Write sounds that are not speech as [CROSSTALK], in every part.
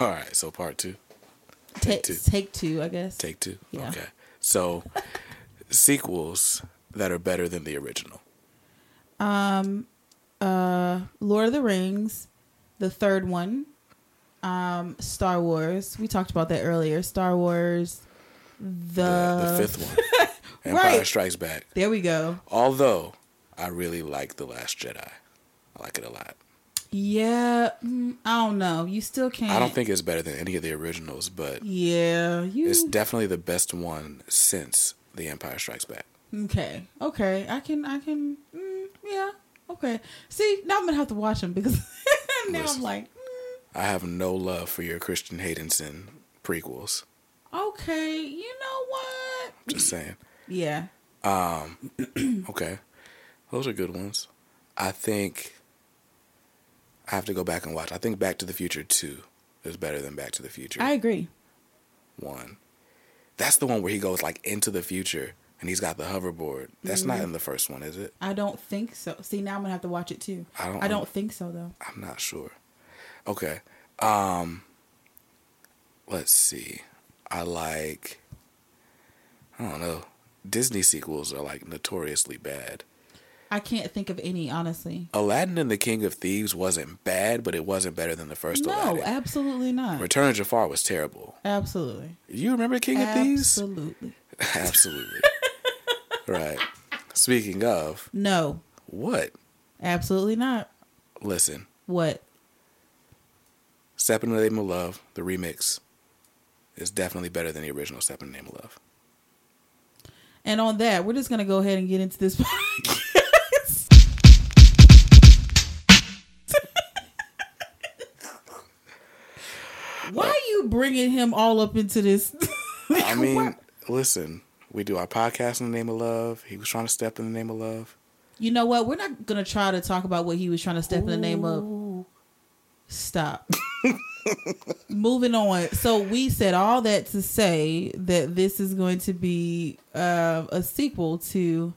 All right, so part two. Take two. take two, I guess. Take two. Yeah. Okay. So [LAUGHS] sequels that are better than the original. Um uh Lord of the Rings, the third one, um, Star Wars. We talked about that earlier. Star Wars, the, The, the fifth one. [LAUGHS] Empire Right. Strikes Back. There we go. Although I really like The Last Jedi. I like it a lot. Yeah, mm, I don't know. You still can't. I don't think it's better than any of the originals, but Yeah, you. it's definitely the best one since The Empire Strikes Back. okay, okay. I can. I can. Mm, yeah. Okay. See, now I'm gonna have to watch them because [LAUGHS] now Listen. I'm like, I have no love for your Christian Haydenson prequels. okay. You know what? Just saying. Yeah. Um. [CLEARS THROAT] Okay. Those are good ones. I think I have to go back and watch. I think Back to the Future 2 is better than Back to the Future I agree. 1. That's the one where he goes like into the future and he's got the hoverboard. That's not in the first one, is it? I don't think so. See, now I'm gonna have to watch it too. I don't- I don't think so though. I'm not sure. Okay. Um let's see. I like I don't know. Disney sequels are like notoriously bad. I can't think of any honestly. Aladdin and the King of Thieves wasn't bad, but it wasn't better than the first No, Aladdin. absolutely not. Return of Jafar was terrible. Absolutely. You remember King of Thieves? Absolutely. [LAUGHS] Absolutely. [LAUGHS] right. Speaking of, No, what? absolutely not. Listen, What? Step in the Name of Love, the remix, is definitely better than the original Step in the Name of Love. And on that, we're just gonna go ahead and get into this [LAUGHS] podcast. Why are you bringing him all up into this? [LAUGHS] I mean, listen, we do our podcast in the name of love. He was trying to step in the name of love. you know what? We're not gonna try to talk about what he was trying to step in the name of. Stop. [LAUGHS] Moving on. So we said all that to say that this is going to be uh, a sequel to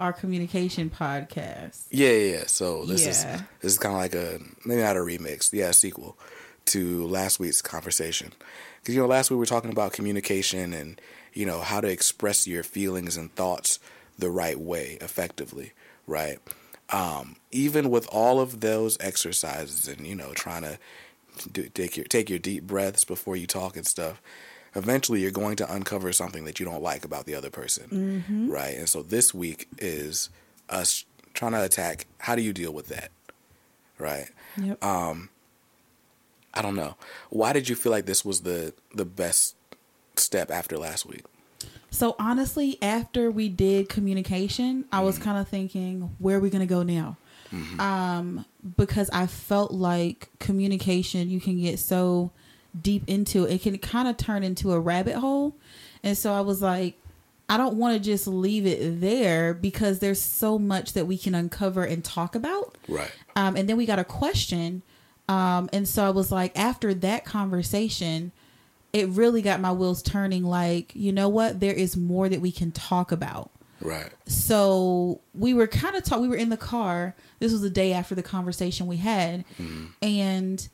our communication podcast. Yeah, yeah. yeah. So this Yeah. is this is kind of like a maybe not a remix, yeah, a sequel to last week's conversation. Because you know, last week we were talking about communication and you know how to express your feelings and thoughts the right way, effectively, right? Um, even with all of those exercises and you know trying to do, take your take your deep breaths before you talk and stuff, eventually you're going to uncover something that you don't like about the other person, right? And so this week is us trying to attack how do you deal with that, right? Yep. I don't know. Why did you feel like this was the the best step after last week? So honestly, after we did communication, I was kind of thinking, where are we gonna go now? Um, because I felt like communication, you can get so deep into it, it can kind of turn into a rabbit hole, and so I was like, I don't want to just leave it there because there's so much that we can uncover and talk about. Right. Um, and then we got a question. Um, and so I was like, after that conversation, it really got my wheels turning. Like, you know what? There is more that we can talk about. Right. So we were kind of talk. We were in the car. This was the day after the conversation we had, and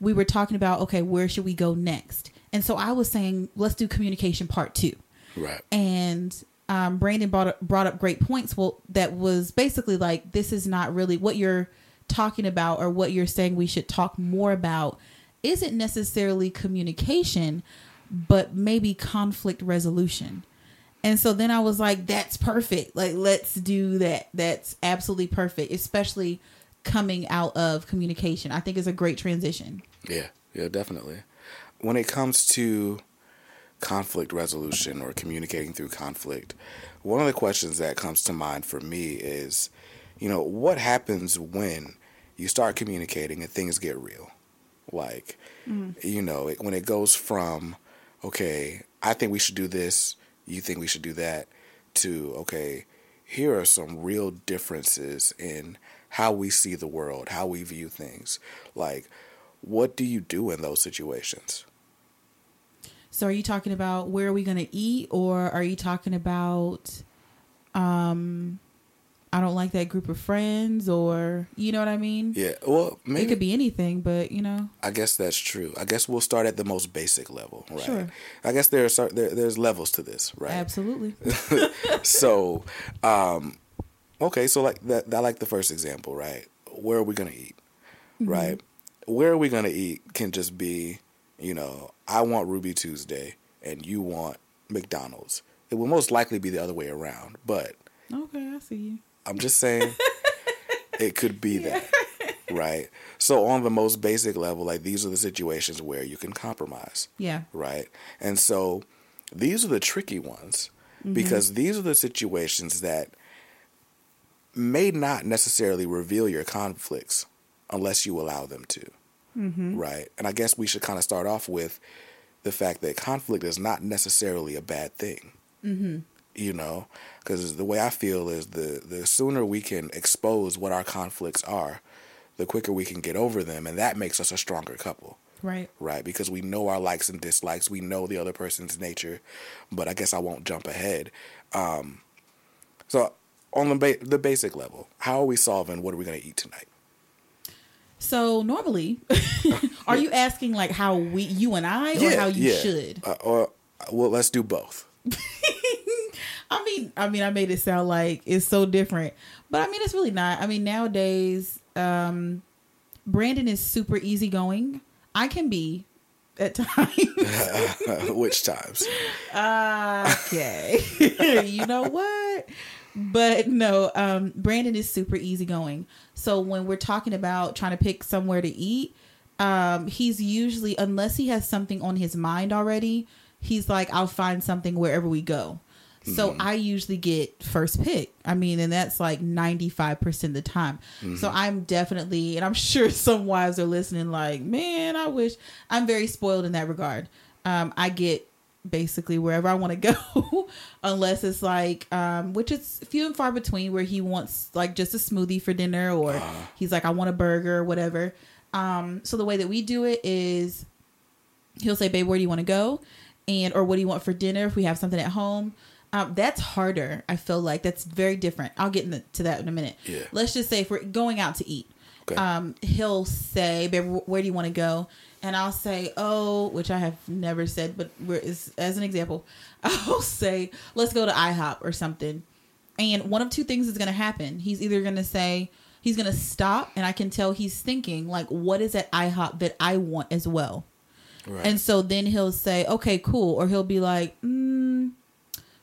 we were talking about okay, where should we go next? And so I was saying, let's do communication part two Right. and um, Brandon brought up, brought up great points. Well, that was basically like this is not really what you're talking about or what you're saying we should talk more about. Isn't necessarily communication, but maybe conflict resolution. And so then I was like, that's perfect. Like, let's do that. That's absolutely perfect, especially coming out of communication. I think is a great transition. Yeah. Yeah, definitely. When it comes to conflict resolution or communicating through conflict, one of the questions that comes to mind for me is, you know, what happens when you start communicating and things get real? Like, you know, it, when it goes from, okay, I think we should do this, you think we should do that, to, okay, here are some real differences in how we see the world, how we view things. Like, what do you do in those situations? So are you talking about where are we going to eat or are you talking about um I don't like that group of friends, or you know what I mean. Yeah. Well, maybe It could be anything, but you know, I guess that's true. I guess we'll start at the most basic level, right? Sure. I guess there are there, there's levels to this, right? absolutely. [LAUGHS] [LAUGHS] so, um, okay, so like that, I like the first example, right? Where are we gonna eat, right? Where are we gonna eat can just be, you know, I want Ruby Tuesday and you want McDonald's. It will most likely be the other way around, but Okay, I see you. I'm just saying [LAUGHS] it could be that, right? So on the most basic level, like these are the situations where you can compromise Yeah. right? And so these are the tricky ones because these are the situations that may not necessarily reveal your conflicts unless you allow them to, right? And I guess we should kind of start off with the fact that conflict is not necessarily a bad thing. Mm-hmm. You know, because the way I feel is the the sooner we can expose what our conflicts are, the quicker we can get over them, and that makes us a stronger couple Right. right? Because we know our likes and dislikes, we know the other person's nature. But I guess I won't jump ahead. Um, so on the ba- the basic level, how are we solving? What are we going to eat tonight? So normally, [LAUGHS] are you asking like how we, you and I, or how you should? Uh, or well, let's do both. [LAUGHS] I mean, I mean, I made it sound like it's so different, but I mean, it's really not. I mean, nowadays, um, Brandon is super easygoing. I can be at [LAUGHS] times. Which times? okay, [LAUGHS] you know what? But no, um, Brandon is super easygoing. So when we're talking about trying to pick somewhere to eat, um, he's usually unless he has something on his mind already, he's like, I'll find something wherever we go. So I usually get first pick. I mean, and that's like 95% of the time. So I'm definitely, and I'm [LAUGHS] sure some wives are listening like, man, I wish I'm very spoiled in that regard. Um, I get basically wherever I want to [LAUGHS] go, unless it's like, um, which is few and far between where he wants like just a smoothie for dinner or he's like, I want a burger or whatever. Um, so the way that we do it is he'll say, babe, where do you want to go? And, or what do you want for dinner if we have something at home? Um, that's harder. I feel like that's very different. I'll get into that in a minute. Yeah. Let's just say if we're going out to eat, Okay. um, he'll say, "Babe, where do you want to go?" And I'll say, "Oh," which I have never said, but we're, as, as an example, [LAUGHS] I'll say, "Let's go to IHOP or something." And one of two things is going to happen. He's either going to say he's going to stop, and I can tell he's thinking like, "What is at IHOP that I want as well?" Right. And so then he'll say, "Okay, cool," or he'll be like, mm, "I'm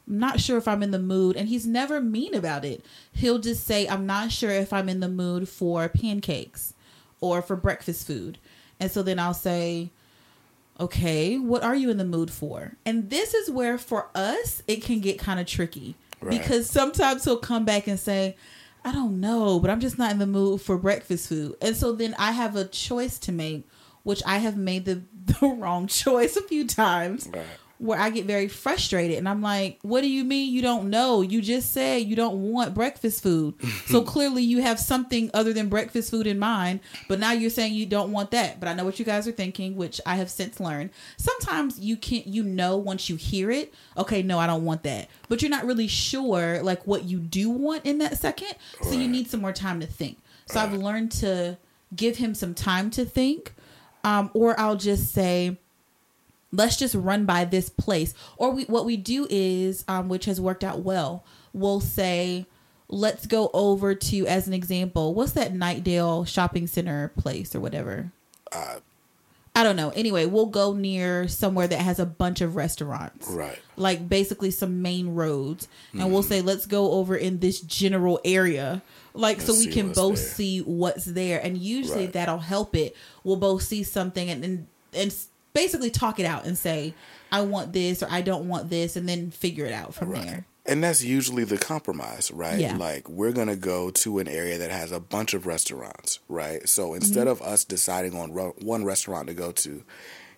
not sure if I'm in the mood." And he's never mean about it. He'll just say, "I'm not sure if I'm in the mood for pancakes or for breakfast food." And so then I'll say, "Okay, what are you in the mood for?" And this is where for us it can get kind of tricky Right. because sometimes he'll come back and say, I don't know, but I'm just not in the mood for breakfast food. And so then I have a choice to make, which I have made the, [LAUGHS] the wrong choice a few times. Right. Where I get very frustrated and I'm like, what do you mean you don't know? You just said you don't want breakfast food. so [LAUGHS] clearly you have something other than breakfast food in mind, but now you're saying you don't want that. But I know what you guys are thinking, which I have since learned. Sometimes you can't you know once you hear it, okay, no, I don't want that. But you're not really sure like what you do want in that second. So you need some more time to think. So I've learned to give him some time to think. Um, or I'll just say, let's just run by this place. Or we, what we do is, um, which has worked out well, we'll say, let's go over to, as an example, what's that Knightdale shopping center place or whatever? Uh, I don't know. Anyway, we'll go near somewhere that has a bunch of restaurants right. like basically some main roads and we'll say let's go over in this general area like so we can both there. see what's there and usually Right. that'll help it we'll both see something and, and and basically talk it out and say i want this or i don't want this and then figure it out from Right. there And that's usually the compromise, right? Yeah. Like we're gonna go to an area that has a bunch of restaurants, right? So instead Mm-hmm. of us deciding on ro- one restaurant to go to,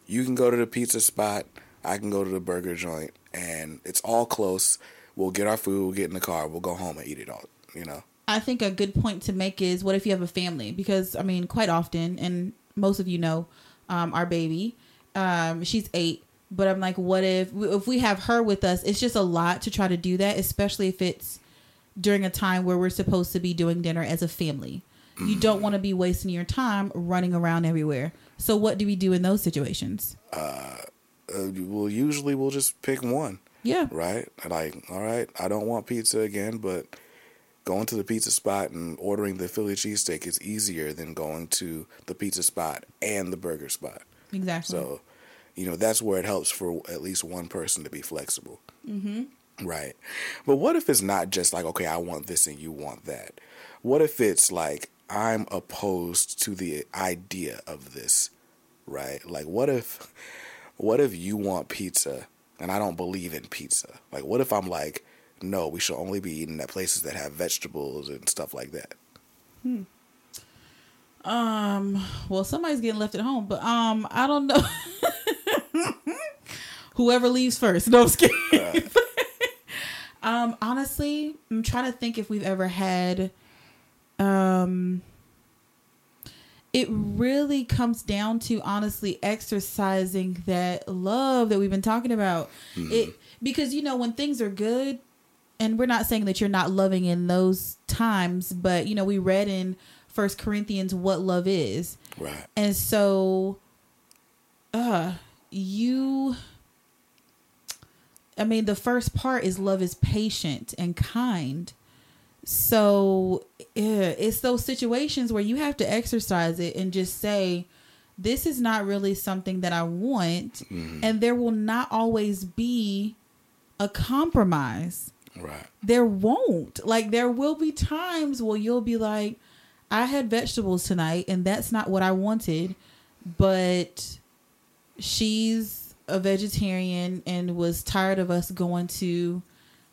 you can go to the pizza spot, I can go to the burger joint, and it's all close. We'll get our food, we'll get in the car, we'll go home and eat it all. You know, I think a good point to make is what if you have a family? Because I mean, quite often, and most of you know, um, our baby, um, she's eight. But I'm like, what if if we have her with us? It's just a lot to try to do that, especially if it's during a time where we're supposed to be doing dinner as a family. You don't want to be wasting your time running around everywhere. So what do we do in those situations? Uh, well, usually we'll just pick one, Yeah. right? Like, all right, I don't want pizza again, but going to the pizza spot and ordering the Philly cheesesteak is easier than going to the pizza spot and the burger spot. Exactly. So, you know, that's where it helps for at least one person to be flexible. Mm-hmm. Right. But what if it's not just like, okay, I want this and you want that? What if it's like, I'm opposed to the idea of this, right? Like, what if, what if you want pizza and I don't believe in pizza? Like, what if I'm like, no, we should only be eating at places that have vegetables and stuff like that? Um, well, somebody's getting left at home, but um, I don't know. [LAUGHS] Whoever leaves first. No, I'm kidding. [LAUGHS] um, honestly, I'm trying to think if we've ever had. Um, it really comes down to honestly exercising that love that we've been talking about. It because you know when things are good, and we're not saying that you're not loving in those times, but you know we read in First Corinthians what love is. Right. And so uh you I mean the first part is love is patient and kind. So yeah, it's those situations where you have to exercise it and just say this is not really something that I want and there will not always be a compromise Right. there won't. Like there will be times where you'll be like, I had vegetables tonight and that's not what I wanted, but she's a vegetarian and was tired of us going to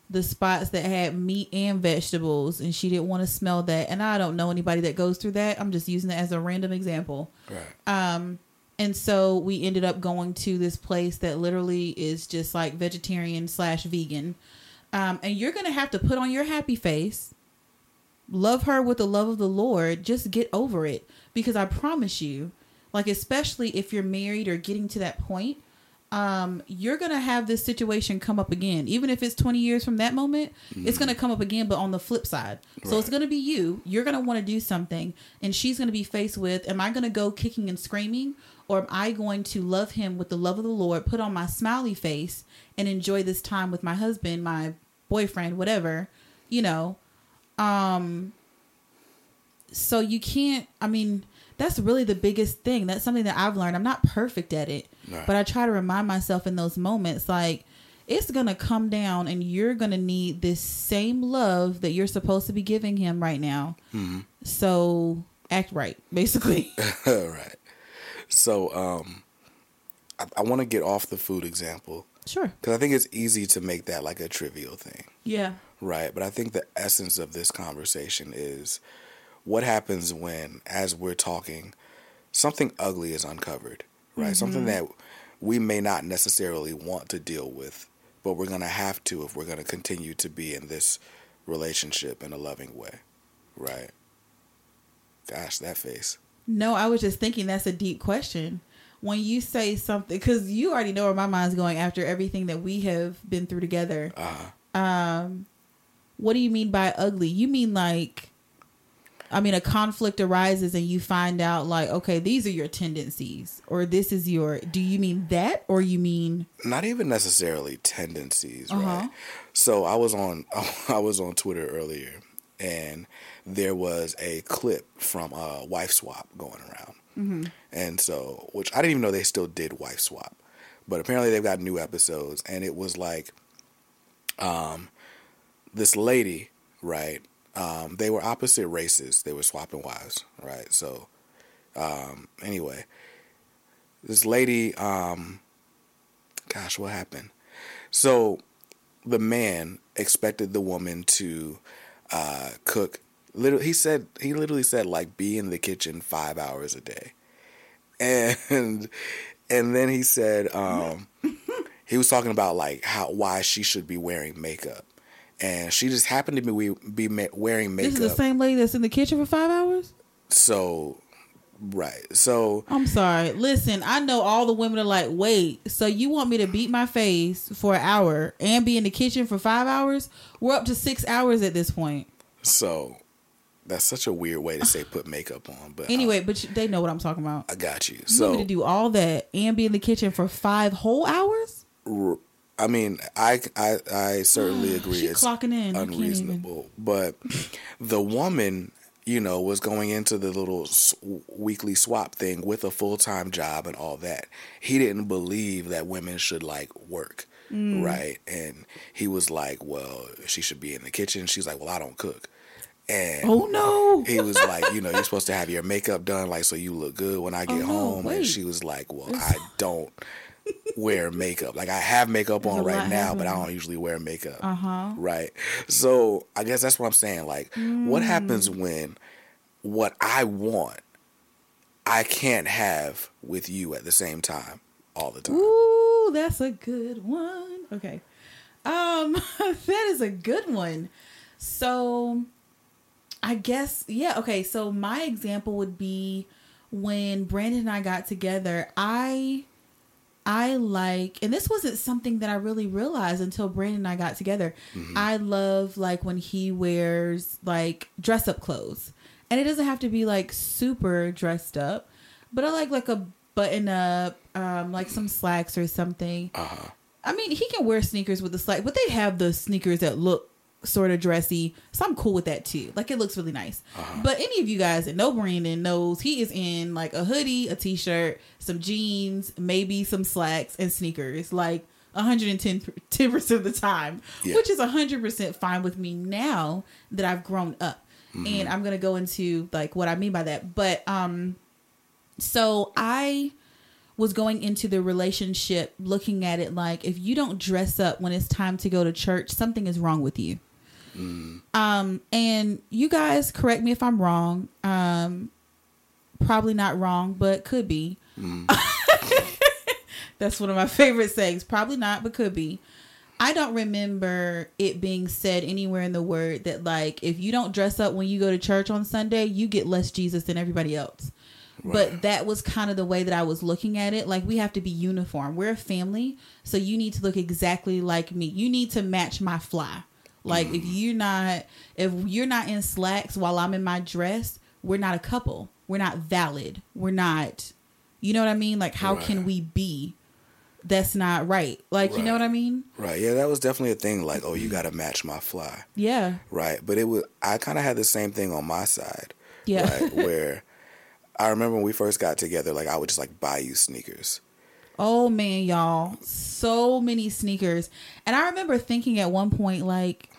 the spots that had meat and vegetables and she didn't want to smell that. And I don't know anybody that goes through that. I'm just using that as a random example. Right. Um, and so we ended up going to this place that literally is just like vegetarian slash vegan. Um, and you're gonna have to put on your happy face, love her with the love of the Lord. Just get over it because I promise you, like especially if you're married or getting to that point, um, you're gonna have this situation come up again. Even if it's 20 years from that moment, it's gonna come up again, but on the flip side. So it's gonna be you. You're gonna want to do something, and she's gonna be faced with: Am I gonna go kicking and screaming, or am I going to love him with the love of the Lord, put on my smiley face, and enjoy this time with my husband, my boyfriend, whatever, you know? Um. So you can't. I mean, that's really the biggest thing. That's something that I've learned. I'm not perfect at it, Right. but I try to remind myself in those moments, like it's gonna come down, and you're gonna need this same love that you're supposed to be giving him right now. Mm-hmm. So act right, [LAUGHS] basically. [LAUGHS] right. So, um, I, I want to get off the food example sure. because I think it's easy to make that like a trivial thing, Yeah. Right? But I think the essence of this conversation is what happens when, as we're talking, something ugly is uncovered, right? Something that we may not necessarily want to deal with, but we're going to have to if we're going to continue to be in this relationship in a loving way, right? Gosh, that face. No, I was just thinking that's a deep question. When you say something, because you already know where my mind's going after everything that we have been through together. Uh, Um, what do you mean by ugly? You mean like, I mean, a conflict arises and you find out like, okay, these are your tendencies, or this is your. Do you mean that, or you mean? not even necessarily tendencies, Uh-huh. right? So I was on [LAUGHS] I was on Twitter earlier, and there was a clip from uh, Wife Swap going around, and so which I didn't even know they still did Wife Swap, but apparently they've got new episodes, and it was like, um, this lady, right? Um, they were opposite races. They were swapping wives, right? So, um, anyway, this lady, um, gosh, what happened? So the man expected the woman to uh, cook. Literally, he said he literally said like be in the kitchen five hours a day, and and then he said um, [LAUGHS] he was talking about like how why she should be wearing makeup, and she just happened to be be wearing makeup. This is the same lady that's in the kitchen for five hours. So Right. So I'm sorry. Listen, I know all the women are like, wait, so you want me to beat my face for an hour and be in the kitchen for five hours? We're up to six hours at this point. so that's such a weird way to say put makeup on, but um, Anyway, but they know what I'm talking about. I got you. So you want me to do all that and be in the kitchen for five whole hours? r- I mean, I I, I certainly agree. She it's clocking in. I can't even. unreasonable, but the woman, you know, was going into the little weekly swap thing with a full time job and all that. He didn't believe that women should like work, Mm. right? And he was like, "Well, she should be in the kitchen." She's like, "Well, I don't cook," and Oh no. he was like, you know, you're supposed to have your makeup done, like, so you look good when I get Oh, no, home. wait. And she was like, well, I don't wear makeup. Like, I have makeup on right now, but I don't usually wear makeup. Uh huh. Right. So I guess that's what I'm saying. Like, what Mm. happens when what I want, I can't have with you at the same time all the time? Ooh, that's a good one. Okay. Um, [LAUGHS] that is a good one. So I guess yeah, okay. So my example would be when Brandon and I got together, I I like and this wasn't something that I really realized until Brandon and I got together. I love like when he wears like dress up clothes. And it doesn't have to be like super dressed up, but I like like a button up, um, like some slacks or something. Uh-huh. I mean, he can wear sneakers with the slack, but they have the sneakers that look sort of dressy. So I'm cool with that too. Like it looks really nice. But any of you guys that know Brandon knows he is in like a hoodie, a t-shirt, some jeans, maybe some slacks and sneakers. Like 110 [LAUGHS] percent of the time, Yeah. which is 100% fine with me now that I've grown up. And I'm going to go into like what I mean by that. But um so I was going into the relationship looking at it like if you don't dress up when it's time to go to church, something is wrong with you. Um, and you guys correct me if I'm wrong. Um, probably not wrong, but could be. [LAUGHS] That's one of my favorite sayings. Probably not, but could be. I don't remember it being said anywhere in the word that like if you don't dress up when you go to church on Sunday, you get less Jesus than everybody else. But that was kind of the way that I was looking at it. Like we have to be uniform. We're a family, so you need to look exactly like me. You need to match my fly. Like mm-hmm. if you're not if you're not in slacks while I'm in my dress, we're not a couple. We're not valid. We're not you know what I mean? Like how can we be? That's not right. Like you know what I mean? Right. Yeah, that was definitely a thing. Like, oh, you got to match my fly. Yeah. Right. But it was, I kind of had the same thing on my side. Yeah. Right. Where [LAUGHS] I remember when we first got together, like, I would just like buy you sneakers. Oh man, y'all. So many sneakers. And I remember thinking at one point, like,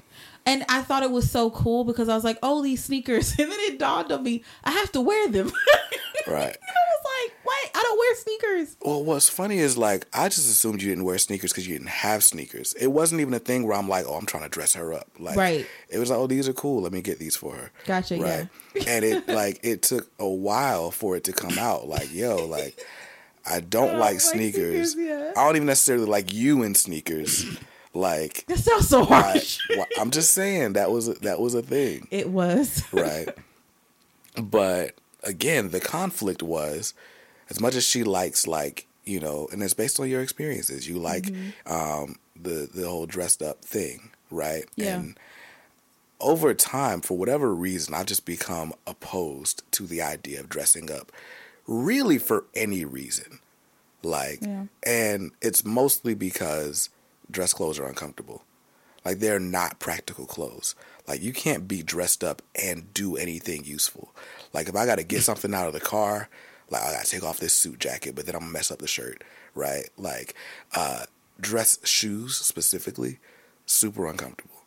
and I thought it was so cool because I was like, oh, these sneakers. [LAUGHS] And then it dawned on me, I have to wear them. [LAUGHS] Right. [LAUGHS] I was like, what? I don't wear sneakers. Well, what's funny is like I just assumed you didn't wear sneakers because you didn't have sneakers. It wasn't even a thing where I'm like, oh, I'm trying to dress her up. Like, Right. It was like, oh, these are cool. Let me get these for her. Gotcha, Right. and it like it took a while for it to come out. Like, yo, like I don't don't like like sneakers. sneakers, yeah. I don't even necessarily like you in sneakers. [CLEARS THROAT] Like, [LAUGHS] That sounds so I, harsh. well, [LAUGHS] I'm just saying that was a, that was a thing, it was. [LAUGHS] right? but again, the conflict was as much as she likes like you know, and it's based on your experiences. You like Mm-hmm. um, the the whole dressed up thing, right? Yeah. And over time, for whatever reason, I've just become opposed to the idea of dressing up, really for any reason. Like, Yeah. and it's mostly because dress clothes are uncomfortable. Like, they're not practical clothes. Like, you can't be dressed up and do anything useful. Like, if I got to get something out of the car, like, I got to take off this suit jacket, but then I'm going to mess up the shirt, right? Like, uh, dress shoes specifically, super uncomfortable.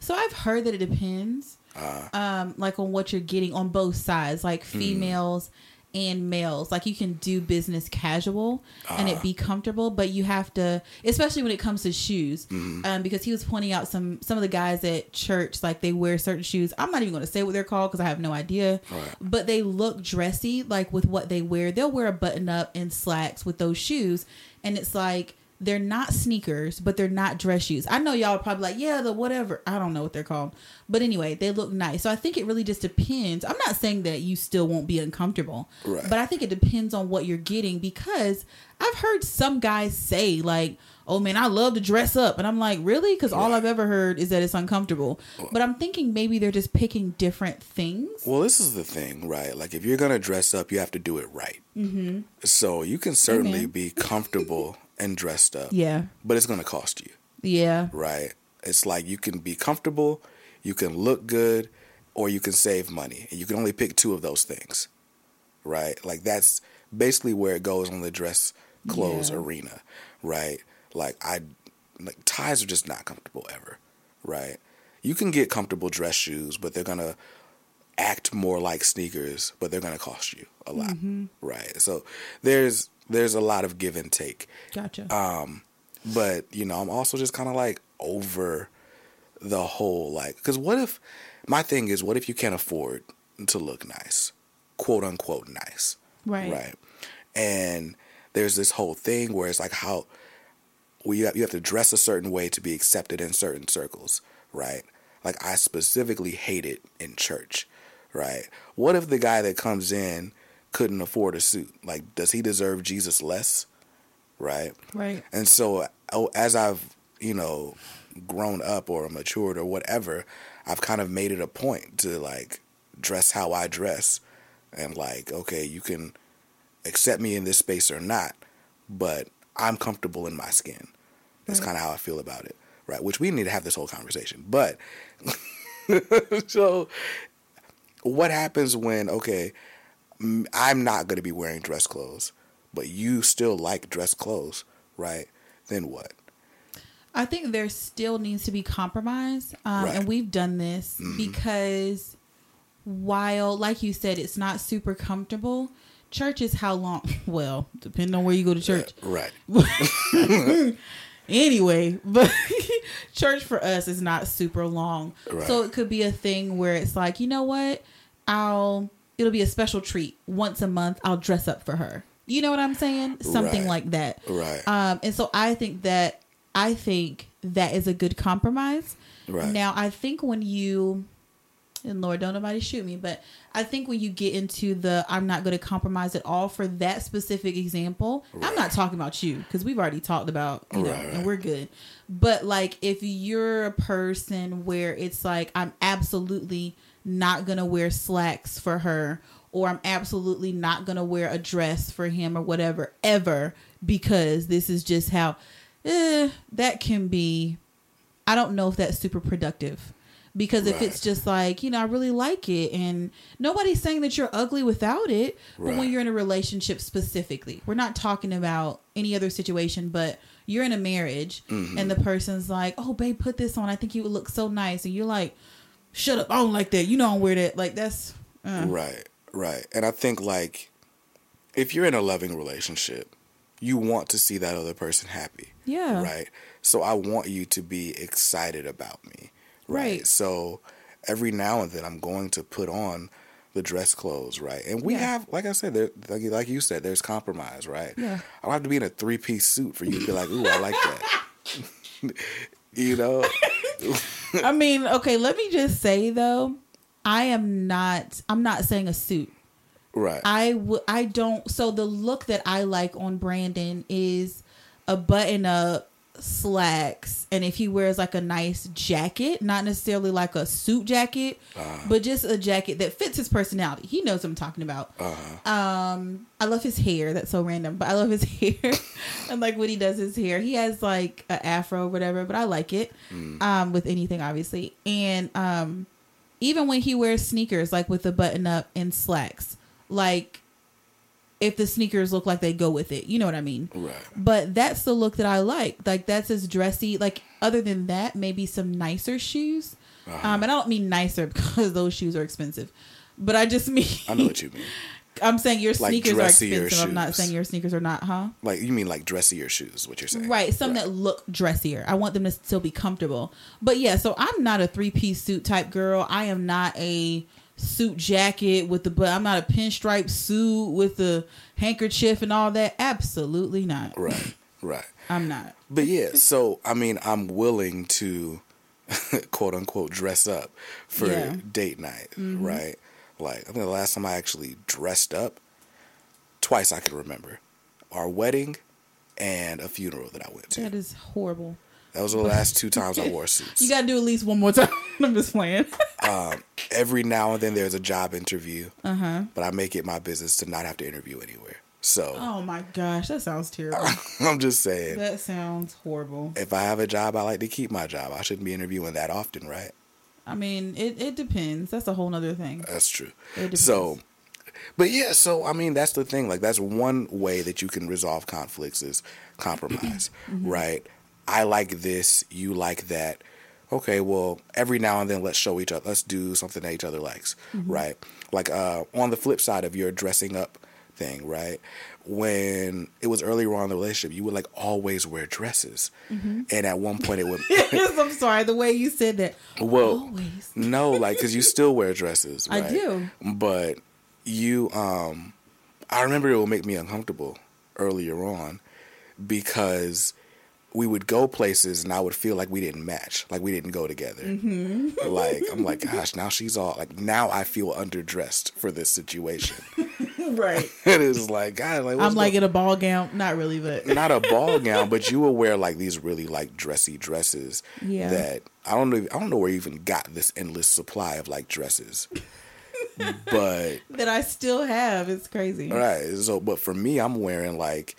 So I've heard that it depends, Uh, um, like on what you're getting on both sides, like females and males. Like you can do business casual and it be comfortable, but you have to, especially when it comes to shoes, um, because he was pointing out some some of the guys at church, like they wear certain shoes. I'm not even going to say what they're called because I have no idea, Right. but they look dressy, like with what they wear. They'll wear a button up and slacks with those shoes, and it's like they're not sneakers, but they're not dress shoes. I know y'all are probably like, yeah, the whatever. I don't know what they're called. But anyway, they look nice. So I think it really just depends. I'm not saying that you still won't be uncomfortable, Right. but I think it depends on what you're getting because I've heard some guys say, like, oh man, I love to dress up. And I'm like, really? Because all I've ever heard is that it's uncomfortable. But I'm thinking maybe they're just picking different things. Well, this is the thing, right? Like, if you're gonna dress up, you have to do it right. Mm-hmm. So you can certainly Amen. be comfortable [LAUGHS] and dressed up, Yeah. but it's gonna cost you, Yeah. right? It's like you can be comfortable, you can look good, or you can save money, and you can only pick two of those things, right? Like that's basically where it goes on the dress clothes Yeah. arena, right? Like I, like ties are just not comfortable ever, right? You can get comfortable dress shoes, but they're gonna act more like sneakers, but they're gonna cost you a lot, mm-hmm. right? So there's there's a lot of give and take, Gotcha. Um, but you know I'm also just kind of like over the whole like because what if my thing is what if you can't afford to look nice, quote unquote nice, right. right? And there's this whole thing where it's like how well, you have, you have to dress a certain way to be accepted in certain circles, right? Like I specifically hate it in church, right? What if the guy that comes in couldn't afford a suit? Like, does he deserve Jesus less, right? Right. And so, oh, as I've you know grown up or matured or whatever, I've kind of made it a point to like dress how I dress, and like, okay, you can accept me in this space or not, but I'm comfortable in my skin. That's Right. kind of how I feel about it, right? Which we need to have this whole conversation. But [LAUGHS] so, what happens when okay, I'm not going to be wearing dress clothes, but you still like dress clothes, right? Then what? I think there still needs to be compromise, um, Right. and we've done this because while, like you said, it's not super comfortable. Church is how long? [LAUGHS] Well, depending on where you go to church. Right. [LAUGHS] [LAUGHS] Anyway, but church for us is not super long, Right. so it could be a thing where it's like, you know what, I'll. It'll be a special treat once a month. I'll dress up for her. You know what I'm saying? Something Right. like that. Right. Um, and so I think that I think that is a good compromise. Right. Now I think when you and Lord, don't nobody shoot me, but I think when you get into the I'm not going to compromise at all for that specific example, I'm not talking about you because we've already talked about you know, Right, and we're good. But like if you're a person where it's like I'm absolutely not going to wear slacks for her or I'm absolutely not going to wear a dress for him or whatever ever because this is just how eh, that can be I don't know if that's super productive. Because if it's just like, you know, I really like it and nobody's saying that you're ugly without it, but when you're in a relationship specifically, we're not talking about any other situation, but you're in a marriage Mm-hmm. and the person's like, "Oh, babe, put this on. I think you would look so nice." And you're like, "Shut up. I don't like that. You know I don't wear that." Like that's uh, Right, right. And I think like if you're in a loving relationship, you want to see that other person happy. Yeah. Right. So I want you to be excited about me. Right. Right. So every now and then I'm going to put on the dress clothes, right? And we Yeah. have, like I said, there, like, like you said, there's compromise, right? Yeah. I don't have to be in a three piece suit for you to be like, ooh, I like that. [LAUGHS] you know? [LAUGHS] I mean, okay, let me just say though, I am not I'm not saying a suit. Right. I would I don't so the look that I like on Brandon is a button up slacks and if he wears like a nice jacket, not necessarily like a suit jacket, but just a jacket that fits his personality. He knows what I'm talking about. Um I love his hair. That's so random, but I love his [LAUGHS] hair. and like when he does his hair, he has like a afro or whatever, but I like it. Um with anything obviously. And um even when he wears sneakers like with the button up and slacks like if the sneakers look like they go with it you know what i mean right. but that's the look that i like like that's as dressy like other than that maybe some nicer shoes Uh-huh. um and i don't mean nicer [LAUGHS] because those shoes are expensive but i just [LAUGHS] mean I know what you mean. i'm saying your Like sneakers are expensive i'm not saying your sneakers are not huh Like you mean like dressier shoes, what you're saying. Right, some that look dressier. I want them to still be comfortable. But yeah, so I'm not a three piece suit type girl. I am not a suit jacket with the but I'm not a pinstripe suit with the handkerchief and all that. Absolutely not. Right. Right. I'm not. But yeah, so I mean, I'm willing to [LAUGHS] quote unquote dress up for Yeah. date night, mm-hmm. right? Like I think the last time I actually dressed up, twice I can remember, our wedding and a funeral that I went to. That is horrible. That was the last two times I wore suits. You got to do at least one more [LAUGHS] time. I'm just playing. Every now and then there's a job interview, Uh huh. but I make it my business to not have to interview anywhere. So Oh my gosh, that sounds terrible. [LAUGHS] I'm just saying, that sounds horrible. if I have a job, I like to keep my job. I shouldn't be interviewing that often, right? I mean, it, it depends. That's a whole nother thing. That's true. It. So, but yeah, so I mean, that's the thing. Like, that's one way that you can resolve conflicts is compromise, [CLEARS THROAT] Mm-hmm. right? I like this, you like that. Okay, well, every now and then, let's show each other. Let's do something that each other likes, Mm-hmm. right? Like, uh, on the flip side of your dressing up thing, right? When it was earlier on in the relationship, you would like always wear dresses, Mm-hmm. and at one point it would. [LAUGHS] I'm sorry, the way you said that. well, Always. no, like because you still wear dresses. I do. But you, um, I remember it would make me uncomfortable earlier on because we would go places and I would feel like we didn't match, like we didn't go together. Mm-hmm. Like I'm like, [LAUGHS] gosh, now she's all like, now I feel underdressed for this situation. [LAUGHS] Right. [LAUGHS] it is like, God, like what's I'm like go- in a ball gown. Not really, but not a ball gown, but you will wear like these really like dressy dresses. Yeah. That I don't know. I don't know where you even got this endless supply of like dresses. but that I still have. It's crazy. right, so but for me, I'm wearing like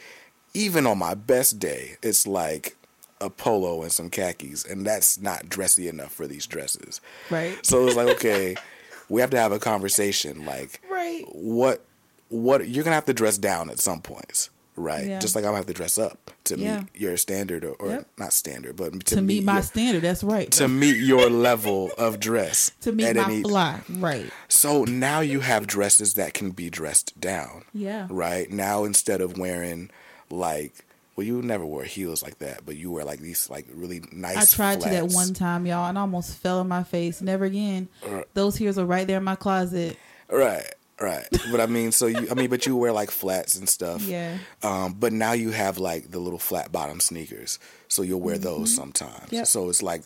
even on my best day, it's like a polo and some khakis, and that's not dressy enough for these dresses. Right. So it's like, okay, [LAUGHS] we have to have a conversation. Like, Right. what what you're gonna have to dress down at some points, right? Yeah. Just like I'm gonna have to dress up to Yeah. meet your standard or, or Yep. not standard, but to, To, meet, my your, standard. That's right. to meet your level of dress. [LAUGHS] to meet my any- fly. Right. So now you have dresses that can be dressed down. Yeah. Right now, instead of wearing like, well, you never wore heels like that, but you wear like these like really nice. I tried to that one time, y'all, and I almost fell on my face. Never again. Right. Those heels are right there in my closet. Right. Right. But I mean, so you, I mean, but you wear like flats and stuff. Yeah. Um, but now you have like the little flat bottom sneakers, so you'll wear those sometimes. Mm-hmm. Yep. So it's like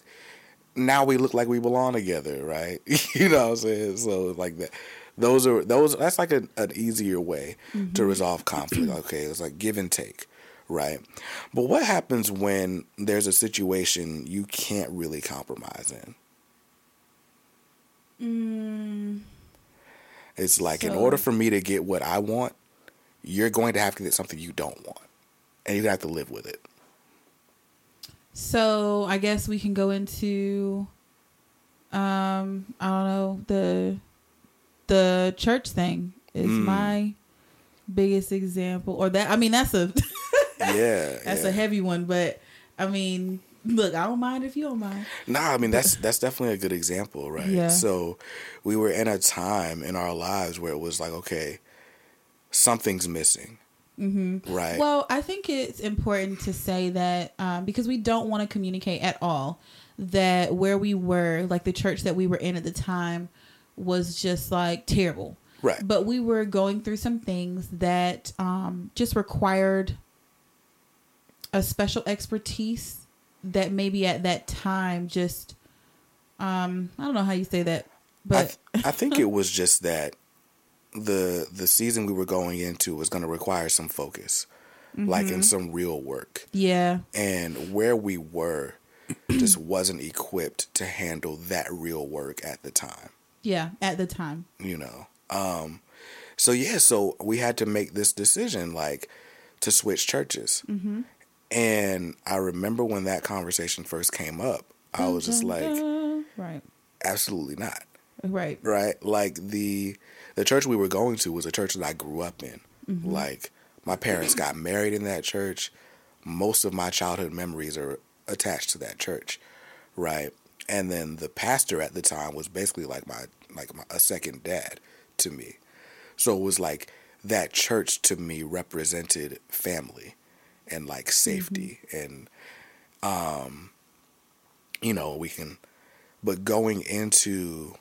now we look like we belong together, right? [LAUGHS] you know what I'm saying? So it's like that. Those are those. That's like a, an easier way to Mm-hmm. resolve conflict. [CLEARS THROAT] Okay, it's like give and take, right? But what happens when there's a situation you can't really compromise in? Mm, It's like in order for me to get what I want, you're going to have to get something you don't want, and you're gonna have to live with it. so I guess we can go into, um, I don't know the, the church thing is Mm. my biggest example, or that I mean that's a [LAUGHS] Yeah, that's yeah. a heavy one, but I mean, look, I don't mind if you don't mind. Nah, I mean that's that's definitely a good example, right? Yeah. So we were in a time in our lives where it was like, okay, something's missing, mm-hmm. right? Well, I think it's important to say that um, because we don't want to communicate at all that where we were, like the church that we were in at the time, was just like terrible. Right. But we were going through some things that um, just required a special expertise that maybe at that time just um, I don't know how you say that, I, but th- I think it was just that the the season we were going into was going to require some focus, like Mm-hmm. in some real work. yeah, and where we were just wasn't equipped to handle that real work at the time yeah, at the time. you know um so yeah so we had to make this decision like to switch churches. Mm-hmm. and i remember when that conversation first came up i was just like right, absolutely not. Right, right? Like the the church we were going to was a church that i grew up in. Like my parents got married in that church. Most of my childhood memories are attached to that church. Right and then the pastor at the time was basically like my like my, a second dad to me so it was like that church to me represented family and like safety and um you know we can but going into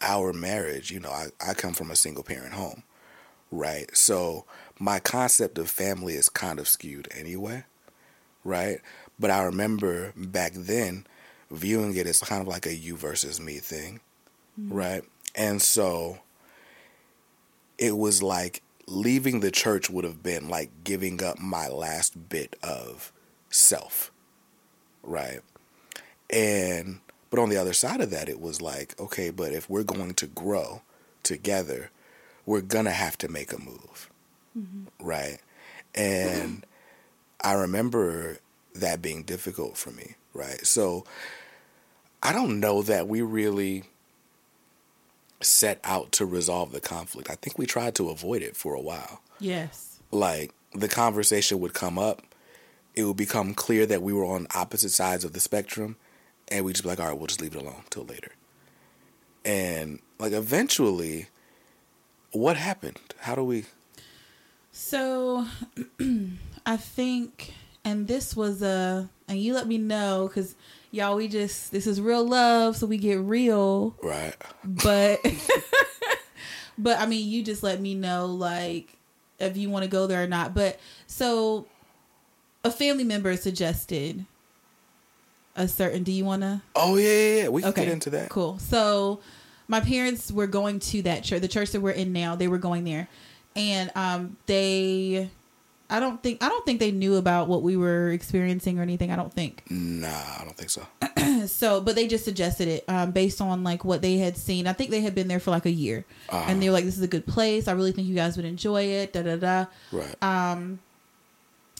our marriage, you know, I, I come from a single parent home, right? So my concept of family is kind of skewed anyway. right? But I remember back then viewing it as kind of like a you versus me thing, mm-hmm. right? And so it was like leaving the church would have been like giving up my last bit of self, right? And but on the other side of that, it was like, okay, but if we're going to grow together, we're gonna have to make a move, mm-hmm. right? And I remember that being difficult for me, right? So I don't know that we really set out to resolve the conflict. I think we tried to avoid it for a while. Yes. Like the conversation would come up, it would become clear that we were on opposite sides of the spectrum, and we'd just be like, all right, we'll just leave it alone till later. And like eventually, what happened? How do we? So [CLEARS THROAT] I think, and this was a, and you let me know because y'all, we just, this is real love, so we get real. Right. But, [LAUGHS] but I mean, you just let me know, like, if you want to go there or not. But so a family member suggested a certain, do you want to? Oh yeah, yeah, yeah. We can get into that. Cool. So my parents were going to that church, the church that we're in now. They were going there, and um, they, I don't think, I don't think they knew about what we were experiencing or anything. I don't think Nah, I don't think so. [CLEARS THROAT] so. But they just suggested it um, based on like what they had seen. I think they had been there for like a year, Uh-huh. and they were like, "This is a good place. I really think you guys would enjoy it." Da da da. Right. Um,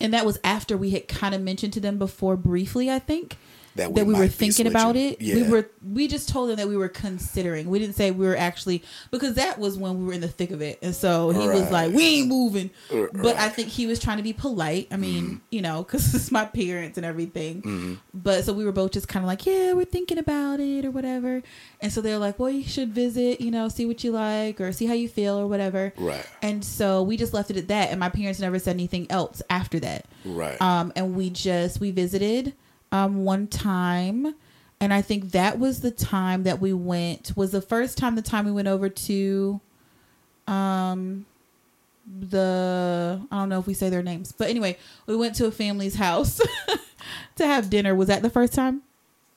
and that was after we had kind of mentioned to them before briefly. I think That we that we were thinking about it. Yeah. We were we just told them that we were considering. We didn't say we were actually because that was when we were in the thick of it. And so he was like, "We ain't moving." R- But I think he was trying to be polite. I mean, you know, cuz [LAUGHS] it's my parents and everything. Mm-hmm. But so we were both just kind of like, "Yeah, we're thinking about it or whatever." And so they're like, "Well, you should visit, you know, see what you like or see how you feel or whatever." Right. And so we just left it at that and my parents never said anything else after that. Right. Um, and we just we visited um one time, and I think that was the time that we went was the first time the time we went over to, um, the I don't know if we say their names, but anyway, we went to a family's house [LAUGHS] to have dinner. Was that the first time?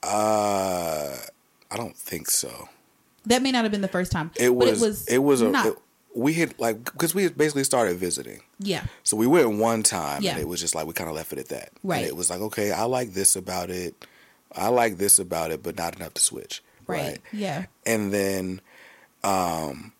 uh, I don't think so. That may not have been the first time. It but was. it was. It was a. not. it- we had like because we had basically started visiting. yeah. So we went one time, Yeah. and it was just like we kind of left it at that. Right. And it was like, okay, I like this about it. I like this about it, but not enough to switch. Right. Yeah. And then, um,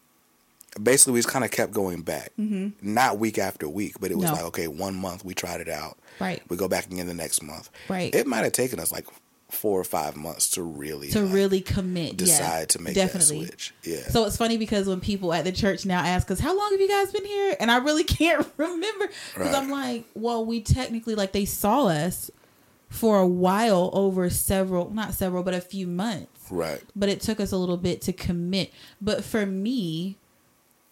basically, we just kind of kept going back. Mm-hmm. Not week after week, but it was No. like, okay, one month we tried it out. Right. We go back again the next month. Right. It might have taken us like four or five months to really To like, really commit. decide yeah, to make definitely. that switch. Yeah. So it's funny because when people at the church now ask us, "How long have you guys been here?" and I really [LAUGHS] can't remember because Right. I'm like, "Well, we technically like they saw us for a while over several, not several, but a few months. right. But it took us a little bit to commit. But for me,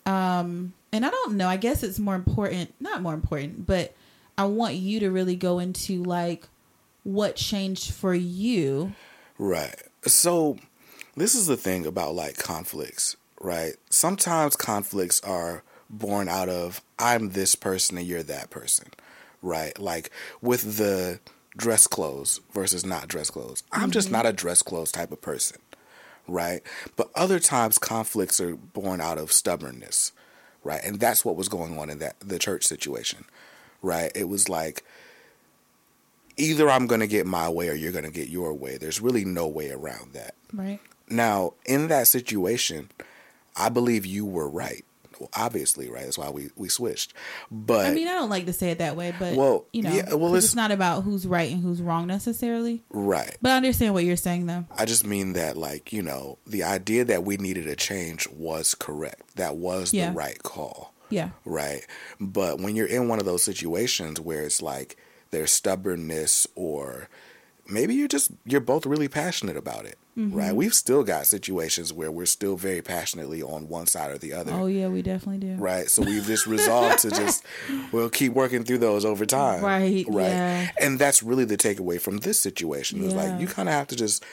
um, and I don't know, I guess it's more important, not more important, but I want you to really go into like what changed for you. Right. So this is the thing about like conflicts, right? Sometimes conflicts are born out of I'm this person and you're that person, right? Like with the dress clothes versus not dress clothes. I'm just mm-hmm. not a dress clothes type of person, right? But other times conflicts are born out of stubbornness, right? And that's what was going on in that the church situation, right? It was like either I'm going to get my way or you're going to get your way. There's really no way around that. Right. Now, in that situation, I believe you were right. Well, obviously, right? That's why we, we switched. But I mean, I don't like to say it that way, but Well, you know, yeah, well, it's- it's not about who's right and who's wrong necessarily. right. But I understand what you're saying, though. I just mean that, like, you know, the idea that we needed a change was correct. That was Yeah. the right call. Yeah, right? But when you're in one of those situations where it's like there's stubbornness or maybe you're just you're both really passionate about it, Mm-hmm. right? We've still got situations where we're still very passionately on one side or the other. Oh yeah, we definitely do. Right, so we've just resolved to just [LAUGHS] we'll keep working through those over time. Right, right, yeah. and that's really the takeaway from this situation. Is Yeah. like you kind of have to just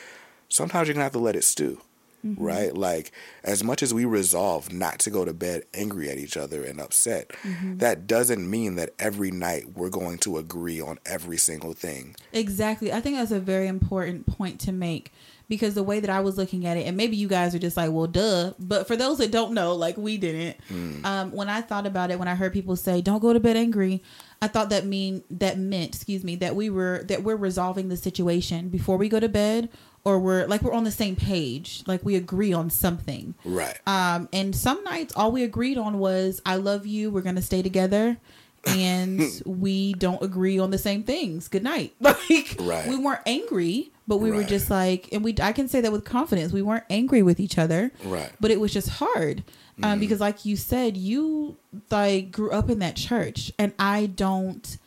sometimes you're gonna have to let it stew. Mm-hmm. right? Like, as much as we resolve not to go to bed angry at each other and upset, mm-hmm. that doesn't mean that every night we're going to agree on every single thing. Exactly. I think that's a very important point to make because the way that I was looking at it, and maybe you guys are just like, well, duh. But for those that don't know, like we didn't, mm. um, when I thought about it, when I heard people say, don't go to bed angry, I thought that mean that meant, excuse me, that we were that we're resolving the situation before we go to bed or we're like we're on the same page like we agree on something right um and some nights all we agreed on was i love you we're gonna stay together and [LAUGHS] we don't agree on the same things good night [LAUGHS] like right. we weren't angry but we right. were just like and we i can say that with confidence we weren't angry with each other right but it was just hard um, mm. because like you said you like grew up in that church and i don't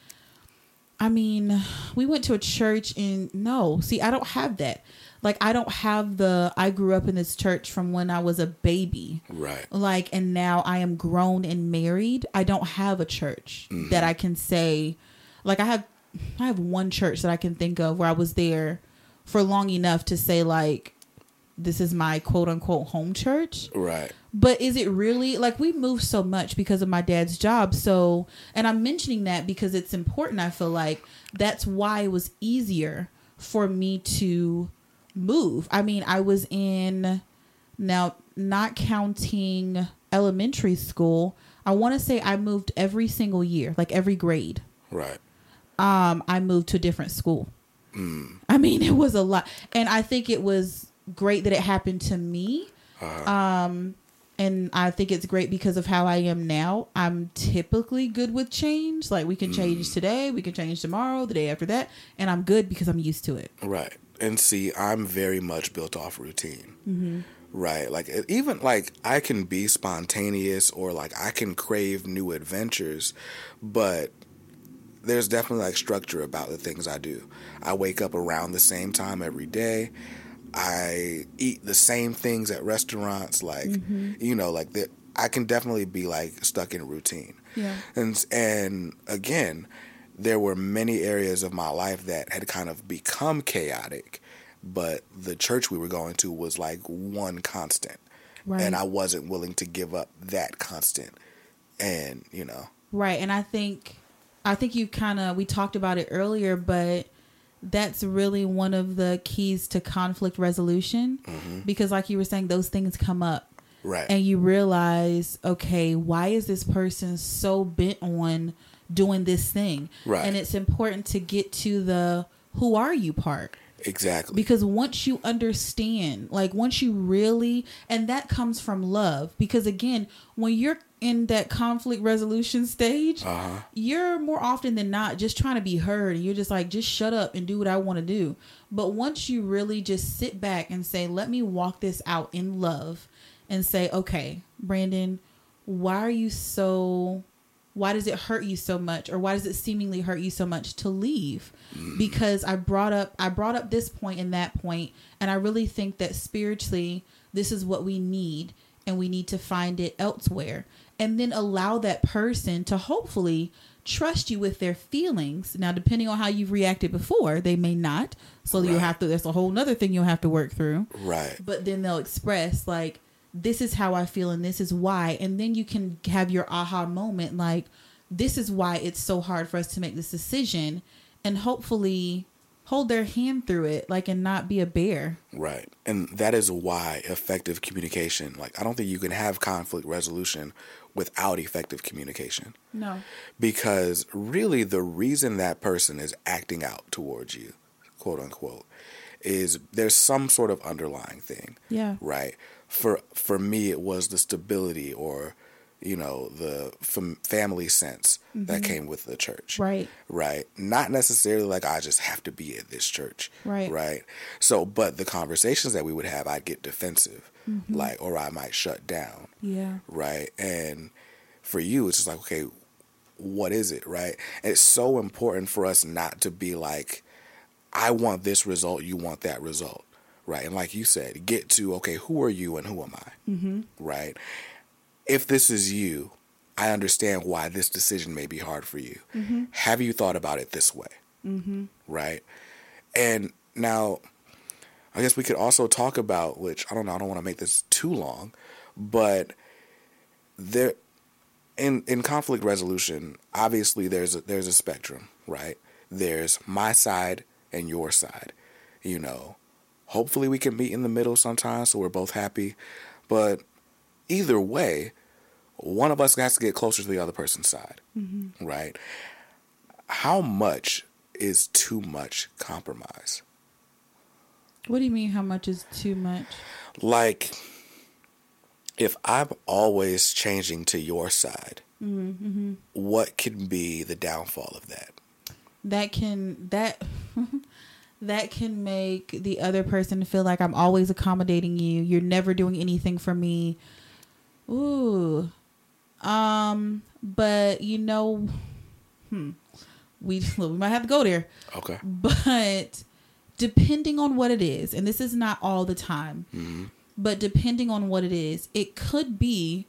i mean we went to a church in no see i don't have that like I don't have the I grew up in this church from when I was a baby. Right. Like and now I am grown and married. I don't have a church mm-hmm. that I can say like I have I have one church that I can think of where I was there for long enough to say like this is my quote unquote home church. Right. But is it really like we moved so much because of my dad's job? So, and I'm mentioning that because it's important. I feel like that's why it was easier for me to move. I mean, I was in now not counting elementary school. I want to say I moved every single year, like every grade. Right. Um, I moved to a different school. Mm. I mean, it was a lot, and I think it was great that it happened to me. Uh-huh. Um, and I think it's great because of how I am now. I'm typically good with change. Like we can change mm. today, we can change tomorrow, the day after that, and I'm good because I'm used to it. Right and see, I'm very much built off routine. Mm-hmm. Right. Like, even like I can be spontaneous or like I can crave new adventures, but there's definitely like structure about the things I do. I wake up around the same time every day. I eat the same things at restaurants. Like, mm-hmm. you know, like that. I can definitely be like stuck in routine. Yeah. And and again, there were many areas of my life that had kind of become chaotic, but the church we were going to was like one constant. Right. And I wasn't willing to give up that constant. And, you know. Right. And I think I think you kind of we talked about it earlier, but that's really one of the keys to conflict resolution mm-hmm. because like you were saying those things come up. Right. And you realize, okay, why is this person so bent on doing this thing. Right. And it's important to get to the who are you part. Exactly. Because once you understand, like once you really, and that comes from love. Because again, when you're in that conflict resolution stage, uh-huh. you're more often than not just trying to be heard. And you're just like, just shut up and do what I want to do. But once you really just sit back and say, let me walk this out in love and say, okay, Brandon, why are you so why does it hurt you so much? Or why does it seemingly hurt you so much to leave? Because i brought up i brought up this point and that point and i really think that spiritually this is what we need and we need to find it elsewhere. And then allow that person to hopefully trust you with their feelings. Now depending on how you've reacted before they may not. So right. you'll have to there's a whole nother thing you'll have to work through. Right. But then they'll express like this is how I feel and this is why. And then you can have your aha moment like, this is why it's so hard for us to make this decision and hopefully hold their hand through it like and not be a bear. Right. And that is why effective communication like i don't think you can have conflict resolution without effective communication. No. Because really the reason that person is acting out towards you quote unquote is there's some sort of underlying thing. Yeah. Right for for me it was the stability or you know the fam- family sense mm-hmm. that came with the church. Right. Right. Not necessarily like i just have to be at this church. Right. Right. So but the conversations that we would have i'd get defensive. Mm-hmm. like or i might shut down. Yeah. Right. And for you it's just like okay what is it? Right. And it's so important for us not to be like i want this result you want that result right? And like you said, get to okay, who are you and who am I, mm-hmm. right? If this is you, I understand why this decision may be hard for you. Mm-hmm. Have you thought about it this way, mm-hmm. right? And now, I guess we could also talk about, which I don't know, I don't want to make this too long, but there in in conflict resolution, obviously there's a, there's a spectrum, right? There's my side and your side. You know, hopefully we can meet in the middle sometimes so we're both happy, but either way, one of us has to get closer to the other person's side, mm-hmm. right? How much is too much compromise? What do you mean? How much is too much? Like, if I'm always changing to your side, mm-hmm. what can be the downfall of that? That can that [LAUGHS] that can make the other person feel like I'm always accommodating you. You're never doing anything for me. Ooh. Um, but you know, hmm, we [LAUGHS] we might have to go there. Okay. But depending on what it is, and this is not all the time, mm-hmm. but depending on what it is, it could be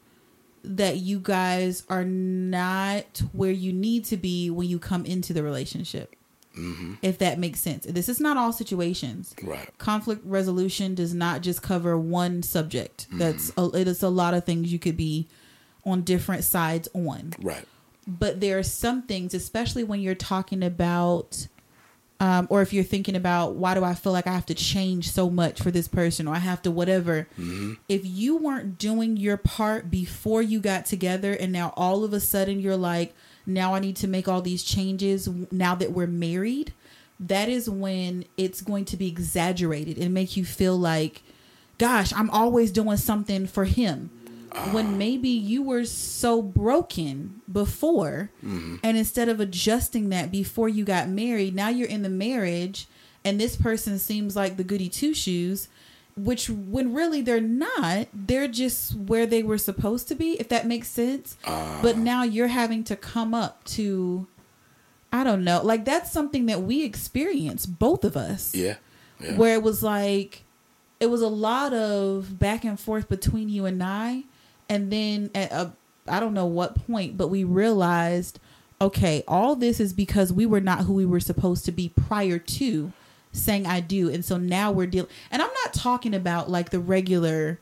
that you guys are not where you need to be when you come into the relationship. Mm-hmm. If that makes sense. This is not all situations. Right. Conflict resolution does not just cover one subject. Mm-hmm. That's a, it is a lot of things you could be on different sides on. Right. But there are some things, especially when you're talking about um, or if you're thinking about why do I feel like I have to change so much for this person or I have to whatever, mm-hmm. if you weren't doing your part before you got together and now all of a sudden you're like, now I need to make all these changes now that we're married, that is when it's going to be exaggerated and make you feel like, gosh, I'm always doing something for him when maybe you were so broken before mm-hmm. and instead of adjusting that before you got married now you're in the marriage and this person seems like the goody two shoes which when really they're not they're just where they were supposed to be if that makes sense. Uh, but now you're having to come up to i don't know like that's something that we experienced both of us. Yeah, yeah. where it was like it was a lot of back and forth between you and i. And then at a I don't know what point, but we realized, okay, all this is because we were not who we were supposed to be prior to saying I do. And so now we're dealing and I'm not talking about like the regular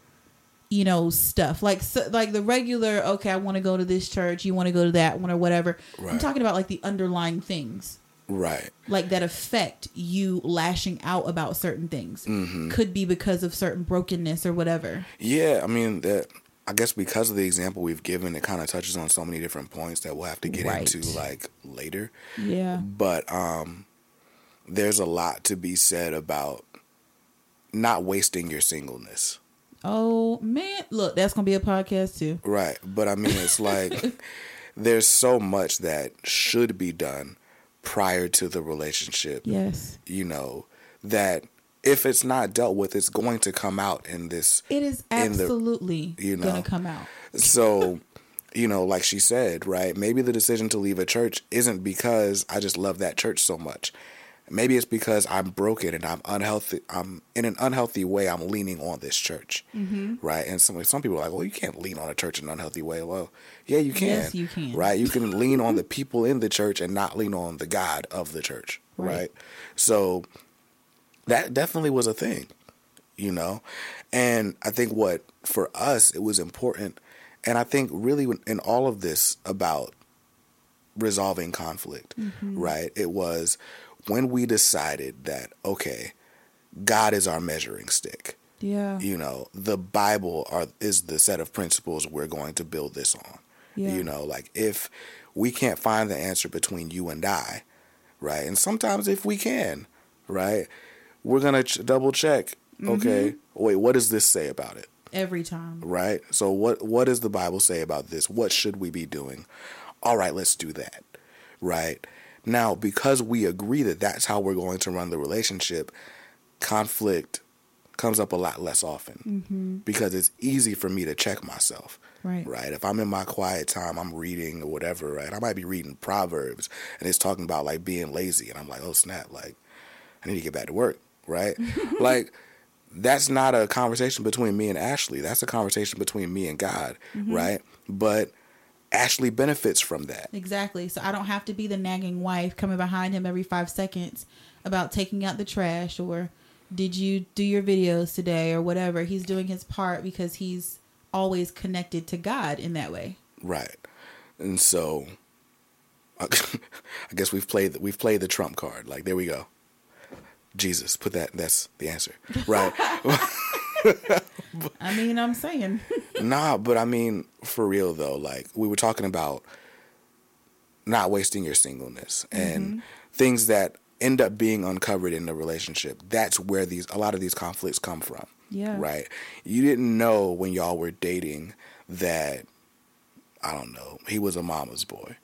you know stuff like so, like the regular okay i want to go to this church you want to go to that one or whatever right. i'm talking about like the underlying things right like that affect you lashing out about certain things mm-hmm. could be because of certain brokenness or whatever yeah i mean that I guess because of the example we've given, it kind of touches on so many different points that we'll have to get right. into like later. Yeah. But um, there's a lot to be said about not wasting your singleness. Oh man, look, that's gonna be a podcast too. Right, but I mean, it's like [LAUGHS] there's so much that should be done prior to the relationship. Yes. You know that if it's not dealt with, it's going to come out in this. It is absolutely the, you know, to come out. so, you know, like she said, right? Maybe the decision to leave a church isn't because I just love that church so much. Maybe it's because I'm broken and I'm unhealthy. I'm in an unhealthy way. I'm leaning on this church, mm-hmm. right? And some some people are like, "Well, you can't lean on a church in an unhealthy way." Well, yeah, you can. Yes, you can. Right? You can lean on the [LAUGHS] people in the church and not lean on the God of the church, right? right? So that definitely was a thing, you know? And I think what, for us, it was important. And I think really in all of this about resolving conflict, mm-hmm. right? It was when we decided that, okay, God is our measuring stick. Yeah. You know, the Bible are, is the set of principles we're going to build this on. Yeah. You know, like if we can't find the answer between you and I, right? And sometimes if we can, right? we're gonna ch- double check. Mm-hmm. Okay, wait, what does this say about it? Every time, right? So what what does the Bible say about this? What should we be doing? All right, let's do that. Right now, because we agree that that's how we're going to run the relationship, conflict comes up a lot less often mm-hmm. because it's easy for me to check myself. Right. Right. If I'm in my quiet time, I'm reading or whatever, right? I might be reading Proverbs and it's talking about like being lazy. And I'm like, oh, snap. Like, I need to get back to work right? [LAUGHS] like that's not a conversation between me and Ashley. That's a conversation between me and God, mm-hmm. right? But Ashley benefits from that. Exactly. So I don't have to be the nagging wife coming behind him every 5 seconds about taking out the trash or Did you do your videos today or whatever? He's doing his part because he's always connected to God in that way. Right. And so [LAUGHS] I guess we've played we've played the trump card. Like there we go. Jesus, put that that's the answer. Right. [LAUGHS] I mean, I'm saying. [LAUGHS] nah, but I mean for real though, like we were talking about not wasting your singleness and mm-hmm. things that end up being uncovered in the relationship. That's where these a lot of these conflicts come from. Yeah. Right. You didn't know when y'all were dating that I don't know, he was a mama's boy.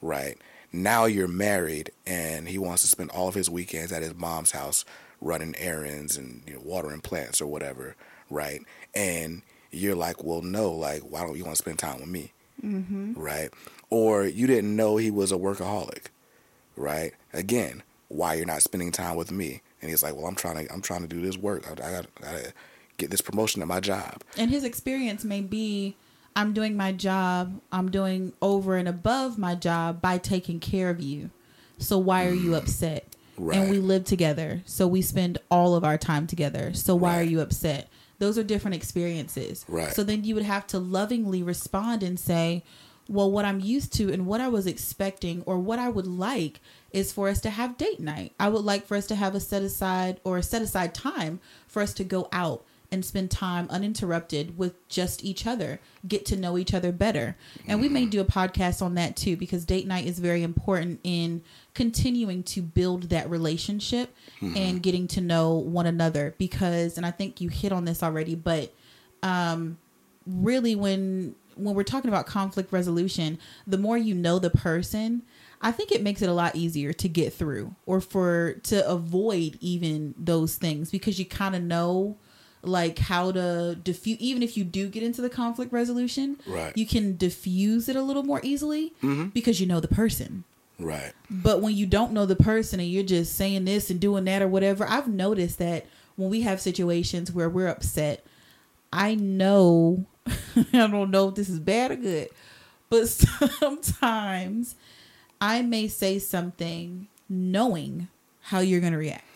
Right. Now you're married and he wants to spend all of his weekends at his mom's house running errands and you know, watering plants or whatever, right? And you're like, well, no, like, why don't you want to spend time with me, mm-hmm. right? Or you didn't know he was a workaholic, right? Again, why you're not spending time with me? And he's like, well, I'm trying to, I'm trying to do this work. I, I got to get this promotion at my job. And his experience may be, I'm doing my job. I'm doing over and above my job by taking care of you. So why are you upset? Right. And we live together. So we spend all of our time together. So why right. are you upset? Those are different experiences. Right. So then you would have to lovingly respond and say, well, what I'm used to and what I was expecting or what I would like is for us to have date night. I would like for us to have a set aside or a set aside time for us to go out and spend time uninterrupted with just each other, get to know each other better. And we may do a podcast on that too, because date night is very important in continuing to build that relationship mm-hmm. and getting to know one another. Because, and I think you hit on this already, but um, really, when when we're talking about conflict resolution, the more you know the person, I think it makes it a lot easier to get through or for to avoid even those things because you kind of know like how to diffuse even if you do get into the conflict resolution right. you can diffuse it a little more easily mm-hmm. because you know the person. Right. But when you don't know the person and you're just saying this and doing that or whatever i've noticed that when we have situations where we're upset i know [LAUGHS] i don't know if this is bad or good but [LAUGHS] sometimes i may say something knowing how you're going to react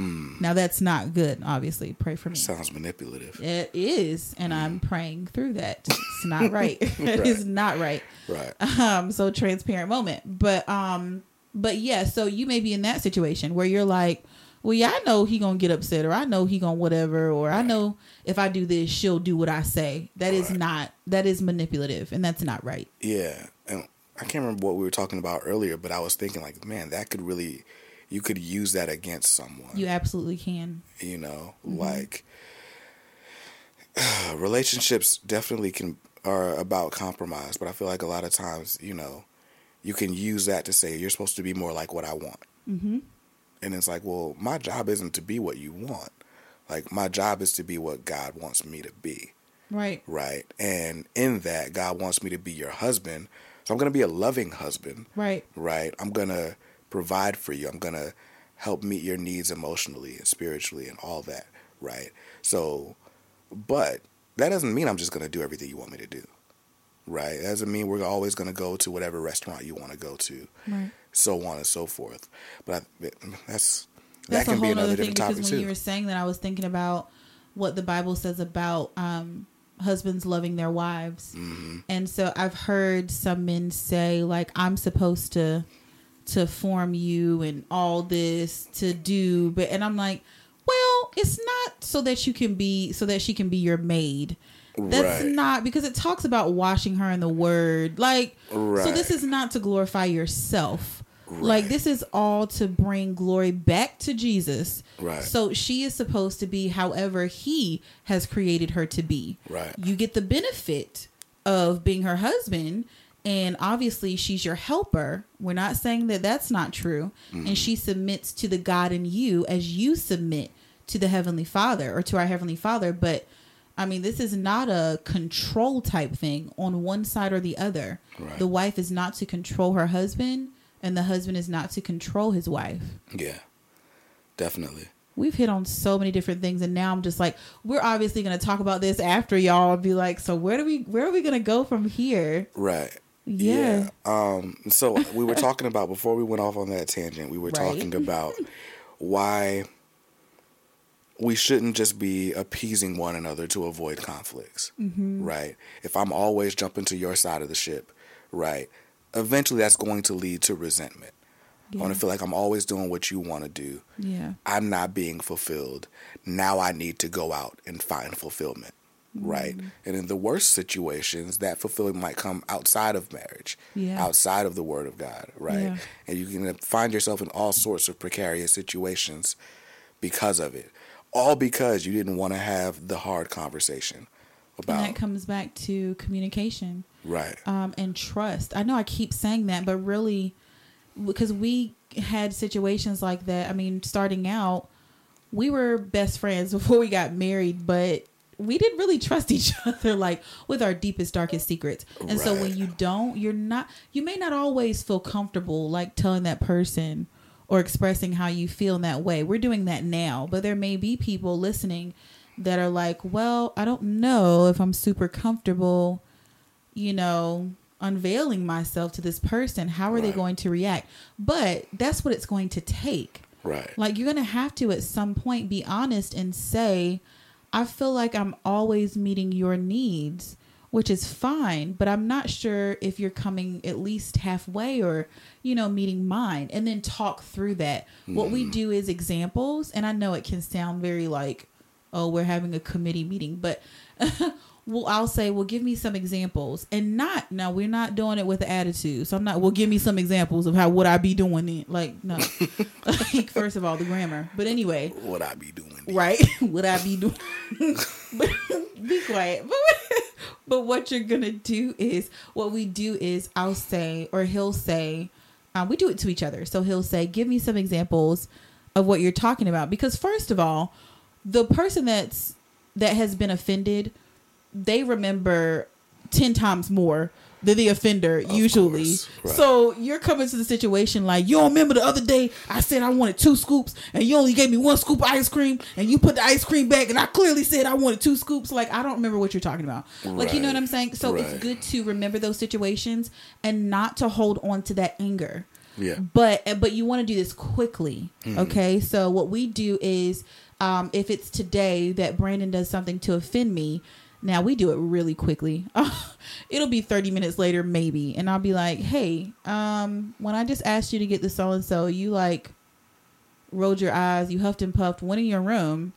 Mm. Now that's not good. Obviously, pray for me. Sounds manipulative. It is, and mm. I'm praying through that. [LAUGHS] It's not right. [LAUGHS] right. [LAUGHS] it is not right. Right. Um. So transparent moment, but um. But yeah, so you may be in that situation where you're like, well, yeah, I know he gonna get upset, or I know he gonna whatever, or right. I know if I do this, she'll do what I say. That right. is not. That is manipulative, and that's not right. Yeah, and I can't remember what we were talking about earlier, but I was thinking like, man, that could really you could use that against someone. You absolutely can. You know, mm-hmm. like [SIGHS] relationships definitely can are about compromise, but I feel like a lot of times, you know, you can use that to say you're supposed to be more like what I want. Mm-hmm. And it's like, well, my job isn't to be what you want. Like my job is to be what God wants me to be. Right. Right. And in that, God wants me to be your husband. So I'm going to be a loving husband. Right. Right. I'm going to provide for you. I'm going to help meet your needs emotionally and spiritually and all that, right? So, but that doesn't mean I'm just going to do everything you want me to do, right? That doesn't mean we're always going to go to whatever restaurant you want to go to, right. so on and so forth. But I, that's that can be another different topic because when too. you were saying that, I was thinking about what the Bible says about um, husbands loving their wives, mm-hmm. and so I've heard some men say like, "I'm supposed to." To form you and all this to do but and i'm like well it's not so that you can be so that she can be your maid. That's right. not because it talks about washing her in the word. Like right. so this is not to glorify yourself. Right. like this is all to bring glory back to jesus. Right. So she is supposed to be however he has created her to be. Right. You get the benefit of being her husband and obviously she's your helper. We're not saying that that's not true. Mm-hmm. And she submits to the God in you as you submit to the Heavenly Father or to our Heavenly Father. But I mean, this is not a control type thing on one side or the other. Right. The wife is not to control her husband, and the husband is not to control his wife. Yeah, definitely. We've hit on so many different things, and now I'm just like, we're obviously going to talk about this after y'all and be like, so where do we, where are we going to go from here? Right. Yeah. yeah. Um, so we were talking about before we went off on that tangent. We were right. talking about why we shouldn't just be appeasing one another to avoid conflicts, right? If I'm always jumping to your side of the ship, right, eventually that's going to lead to resentment. I want Yeah. to feel like I'm always doing what you want to do. Yeah. I'm not being fulfilled. Now I need to go out and find fulfillment, right? Mm-hmm. And in the worst situations, that fulfillment might come outside of marriage, Yeah. outside of the Word of God, right? Yeah. And you can find yourself in all sorts of precarious situations because of it. All because you didn't want to have the hard conversation about. And that comes back to communication. right? um, and trust. I know I keep saying that, but really, because we had situations like that. I mean, starting out, we were best friends [LAUGHS] before we got married, but we didn't really trust [LAUGHS] each other like with our deepest darkest secrets and so when you don't you're not you may not always feel comfortable like telling that person or expressing how you feel in that way we're doing that now but there may be people listening that are like well i don't know if i'm super comfortable you know, unveiling myself to this person, how are they going to react? But that's what it's going to take. Right. Like, you're going to have to at some point be honest and say, I feel like I'm always meeting your needs, which is fine, but I'm not sure if you're coming at least halfway or, you know, meeting mine. And then talk through that. What we mm. do is examples. And I know it can sound very like, oh, we're having a committee meeting, but [LAUGHS] well, I'll say, well, give me some examples, and not now we're not doing it with attitude. So I'm not. Well, give me some examples of how would I be doing it? Like no, [LAUGHS] like first of all, the grammar. But anyway, would I be doing? right? [LAUGHS] would I be doing? [LAUGHS] but, be quiet. But, but what you're gonna do is what we do is I'll say or he'll say, um, we do it to each other. So he'll say, give me some examples of what you're talking about. Because first of all, the person that's that has been offended, they remember ten times more than the offender usually. right. So you're coming to the situation like you don't remember the other day I said I wanted two scoops and you only gave me one scoop of ice cream and you put the ice cream back and I clearly said I wanted two scoops. Like I don't remember what you're talking about. Like you know what I'm saying? So it's good to remember those situations and not to hold on to that anger Yeah. but but you want to do this quickly okay so what we do is um if it's today that brandon does something to offend me now we do it really quickly [LAUGHS] it'll be 30 minutes later maybe and i'll be like hey um when i just asked you to get the so and so you like rolled your eyes you huffed and puffed went in your room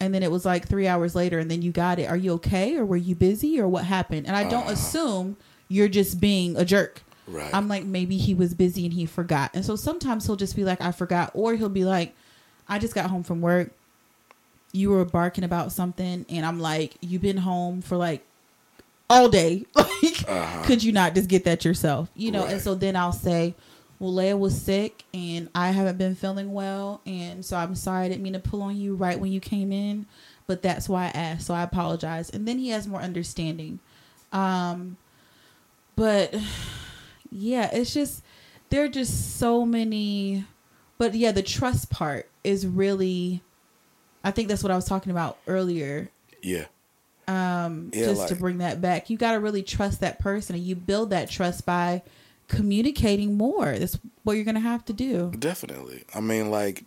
and then it was like three hours later and then you got it are you okay or were you busy or what happened and i don't assume you're just being a jerk Right. I'm like, maybe he was busy and he forgot. And so sometimes he'll just be like, I forgot. Or he'll be like, I just got home from work. You were barking about something. And I'm like, you've been home for like all day. [LAUGHS] Like, Uh-huh. could you not just get that yourself? You know? And so then I'll say, well, Leia was sick and I haven't been feeling well. And so I'm sorry I didn't mean to pull on you right when you came in. But that's why I asked. So I apologize. And then he has more understanding. Um, but [SIGHS] yeah, it's just there are just so many but yeah, the trust part is really I think that's what I was talking about earlier. yeah. Um Yeah, just to bring that back. You got to really trust that person and you build that trust by communicating more. That's what you're to have to do. Definitely. I mean, like,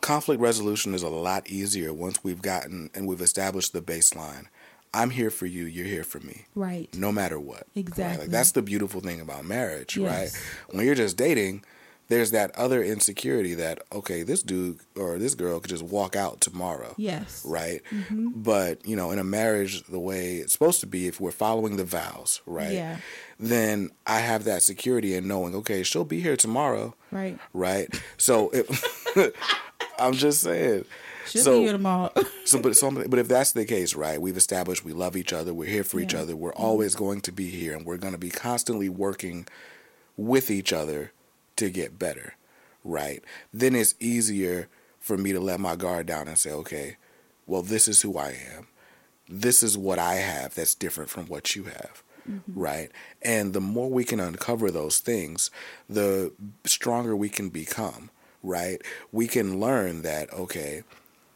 conflict resolution is a lot easier once we've gotten and we've established the baseline. I'm here for you, you're here for me, Right. no matter what. right? Exactly. Like, that's the beautiful thing about marriage, Yes. right? When you're just dating, there's that other insecurity that, okay, this dude or this girl could just walk out tomorrow. Yes. Right. Mm-hmm. But, you know, in a marriage, the way it's supposed to be, if we're following the vows, right? Yeah. Then I have that security in knowing, okay, she'll be here tomorrow Right. right? So if [LAUGHS] I'm just saying. Should so, be here tomorrow. [LAUGHS] so but so but if that's the case, right? We've established we love each other, we're here for each other, we're mm-hmm. always going to be here and we're going to be constantly working with each other to get better, right? Then it's easier for me to let my guard down and say, okay, well, this is who I am. This is what I have that's different from what you have. Mm-hmm. Right. And the more we can uncover those things, the stronger we can become. Right. We can learn that, okay,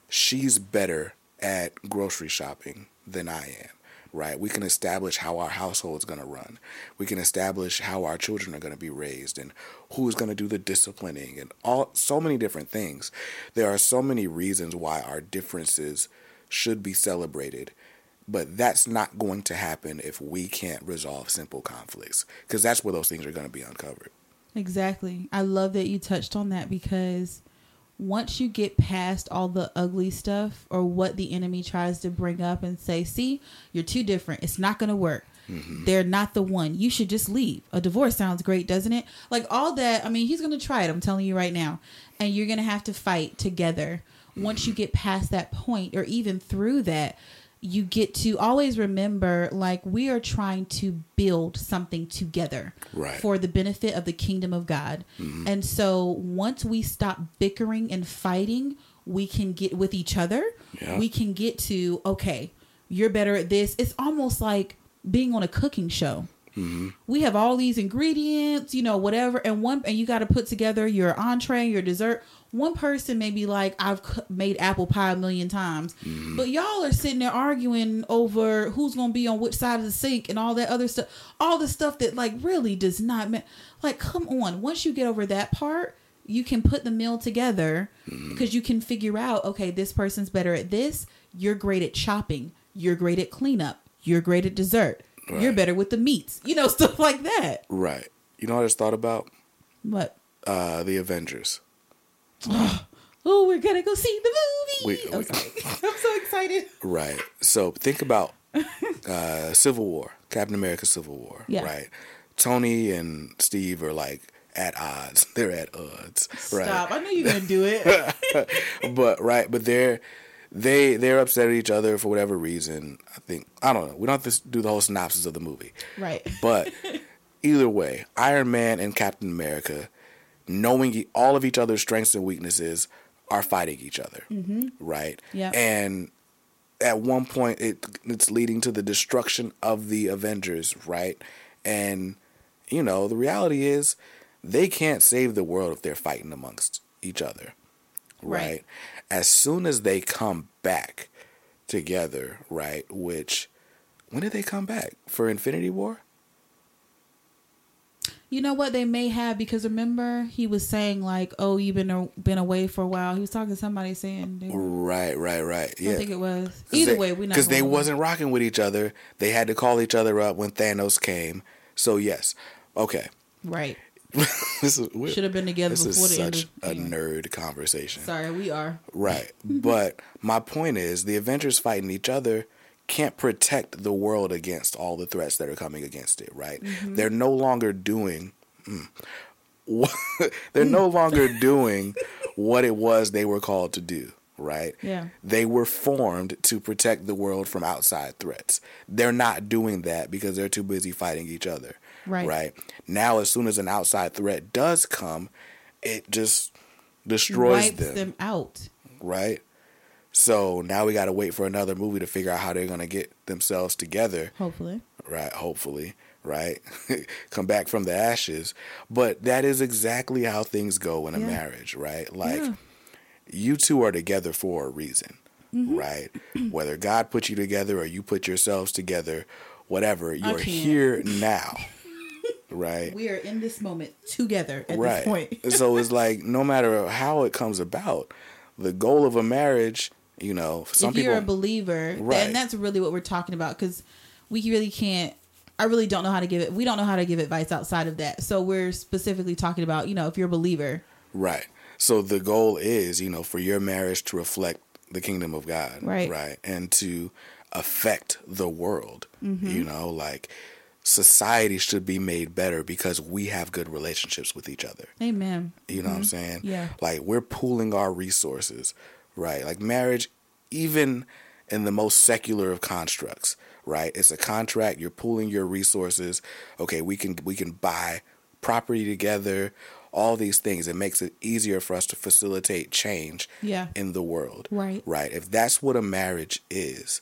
she's better at grocery shopping than I am. Right? We can establish how our household is going to run. We can establish how our children are going to be raised and who's going to do the disciplining and all so many different things. There are so many reasons why our differences should be celebrated. But that's not going to happen if we can't resolve simple conflicts because that's where those things are going to be uncovered. Exactly. I love that you touched on that because once you get past all the ugly stuff or what the enemy tries to bring up and say, see, you're too different. It's not going to work. Mm-hmm. They're not the one. You should just leave. A divorce sounds great, doesn't it? Like all that. I mean, he's going to try it. I'm telling you right now. And you're going to have to fight together. Once you get past that point or even through that, you get to always remember like we are trying to build something together right. for the benefit of the kingdom of God. Mm-hmm. And so once we stop bickering and fighting, we can get with each other. Yeah. We can get to okay, you're better at this. It's almost like being on a cooking show. Mm-hmm. We have all these ingredients, you know, whatever, and one and you got to put together your entree, your dessert one person may be like, I've made apple pie a million times, mm. but y'all are sitting there arguing over who's going to be on which side of the sink and all that other stuff, all the stuff that like really does not ma- like. Come on, once you get over that part, you can put the meal together mm. because you can figure out, okay, this person's better at this. You're great at chopping. You're great at cleanup. You're great at dessert. Right. You're better with the meats. You know, [LAUGHS] stuff like that. Right. You know what I just thought about? What? Uh, the Avengers. [GASPS] oh, we're gonna go see the movie. We, I'm, [LAUGHS] I'm so excited. Right. So think about [LAUGHS] uh, Civil War, Captain America: Civil War. Yeah. Right. Tony and Steve are like at odds. They're at odds. Right? Stop! I knew you were gonna do it. but right, but they're they they're upset at each other for whatever reason. I think I don't know. We don't have to do the whole synopsis of the movie. Right. But [LAUGHS] either way, Iron Man and Captain America knowing all of each other's strengths and weaknesses, are fighting each other, mm-hmm. right? Yeah. And at one point, it it's leading to the destruction of the Avengers, right? And you know, the reality is they can't save the world if they're fighting amongst each other, right? right? As soon as they come back together, right? Which when did they come back for Infinity War? You know what they may have because remember he was saying like, "Oh, you've been been away for a while." He was talking to somebody saying, "Right, right, right." Yeah, I think it was. Either they, way, we because they wasn't rocking with each other. They had to call each other up when Thanos came. So yes, okay, right. [LAUGHS] should have been together this before is the such end of, a nerd conversation. Sorry, we are right, [LAUGHS] but my point is the Avengers fighting each other can't protect the world against all the threats that are coming against it, right? Mm-hmm. They're no longer doing mm, [LAUGHS] they're no longer doing what it was they were called to do, right? Yeah. They were formed to protect the world from outside threats. They're not doing that because they're too busy fighting each other. Right. Right. Now as soon as an outside threat does come, it just destroys Wipes them. them out. Right? So now we got to wait for another movie to figure out how they're going to get themselves together. Hopefully. Right, hopefully, right? [LAUGHS] Come back from the ashes. But that is exactly how things go in a yeah. marriage, right? Like yeah. you two are together for a reason, mm-hmm. right? [CLEARS THROAT] Whether God put you together or you put yourselves together, whatever, you're here now. [LAUGHS] right? We are in this moment together at right. this point. so it's [LAUGHS] like no matter how it comes about, the goal of a marriage you know, some if people, you're a believer, right. and that's really what we're talking about because we really can't. I really don't know how to give it. We don't know how to give advice outside of that. So we're specifically talking about, you know, if you're a believer, right. So the goal is, you know, for your marriage to reflect the kingdom of God, right, right, and to affect the world. Mm-hmm. You know, like society should be made better because we have good relationships with each other. Amen. You know mm-hmm. what I'm mm-hmm. saying? Yeah. Like we're pooling our resources right? Like marriage, even in the most secular of constructs, right? It's a contract. You're pooling your resources. Okay, we can we can buy property together. All these things. It makes it easier for us to facilitate change yeah. in the world. Right. Right. If that's what a marriage is,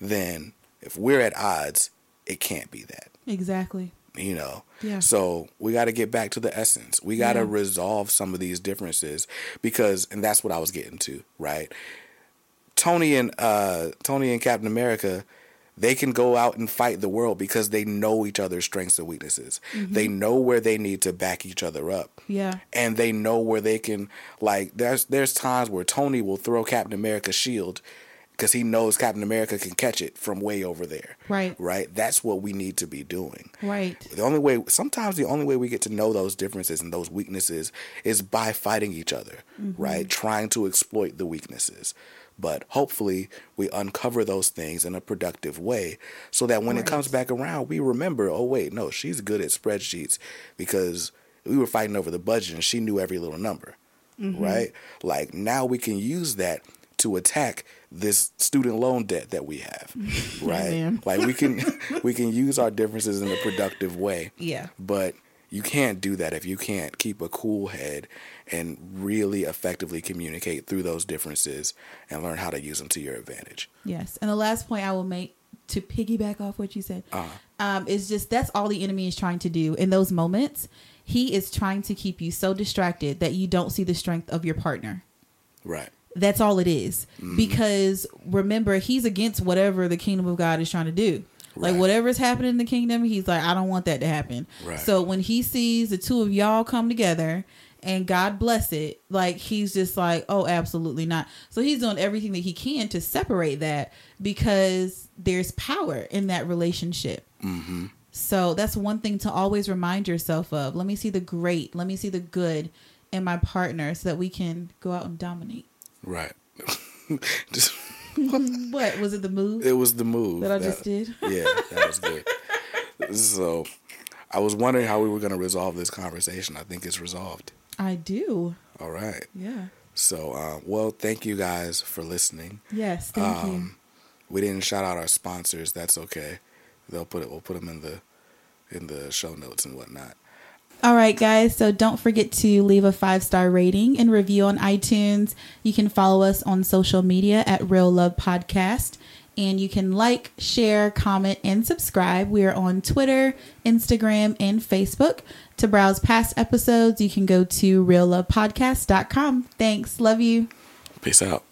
then if we're at odds, it can't be that. Exactly you know yeah. so we got to get back to the essence we got to yeah. resolve some of these differences because and that's what i was getting to right tony and uh tony and captain america they can go out and fight the world because they know each other's strengths and weaknesses. Mm-hmm. They know where they need to back each other up. Yeah. And they know where they can like there's there's times where Tony will throw Captain America's shield because he knows Captain America can catch it from way over there. Right. Right? That's what we need to be doing. Right. The only way sometimes the only way we get to know those differences and those weaknesses is by fighting each other, mm-hmm. right? Trying to exploit the weaknesses. But hopefully we uncover those things in a productive way so that when it comes back around we remember, oh wait, no, she's good at spreadsheets because we were fighting over the budget and she knew every little number. Mm-hmm. Right? Like now we can use that to attack this student loan debt that we have. [LAUGHS] Right? Like we can [LAUGHS] [LAUGHS] we can use our differences in a productive way. Yeah. But you can't do that if you can't keep a cool head and really effectively communicate through those differences and learn how to use them to your advantage. Yes. And the last point I will make to piggyback off what you said Uh-huh. um, is just that's all the enemy is trying to do in those moments. He is trying to keep you so distracted that you don't see the strength of your partner. Right. That's all it is. Because remember, he's against whatever the kingdom of God is trying to do. Like Right. whatever's happening in the kingdom, he's like, I don't want that to happen. Right. So when he sees the two of y'all come together and God bless it, like he's just like, oh, absolutely not. So he's doing everything that he can to separate that because there's power in that relationship. Mm-hmm. So that's one thing to always remind yourself of. Let me see the great, let me see the good in my partner so that we can go out and dominate. Right. [LAUGHS] just [LAUGHS] what was it? The move it was the move that I just did? [LAUGHS] Yeah, that was good. so I was wondering how we were going to resolve this conversation. I think it's resolved. I do. All right. Yeah. So, uh, well, thank you guys for listening. Yes. Thank you. Um, we didn't shout out our sponsors. That's okay. They'll put it. We'll put them in the in the show notes and whatnot. All right, guys. So don't forget to leave a five star rating and review on iTunes. You can follow us on social media at Real Love Podcast. And you can like, share, comment, and subscribe. We are on Twitter, Instagram, and Facebook. To browse past episodes, you can go to reallovepodcast.com. Thanks. Love you. Peace out.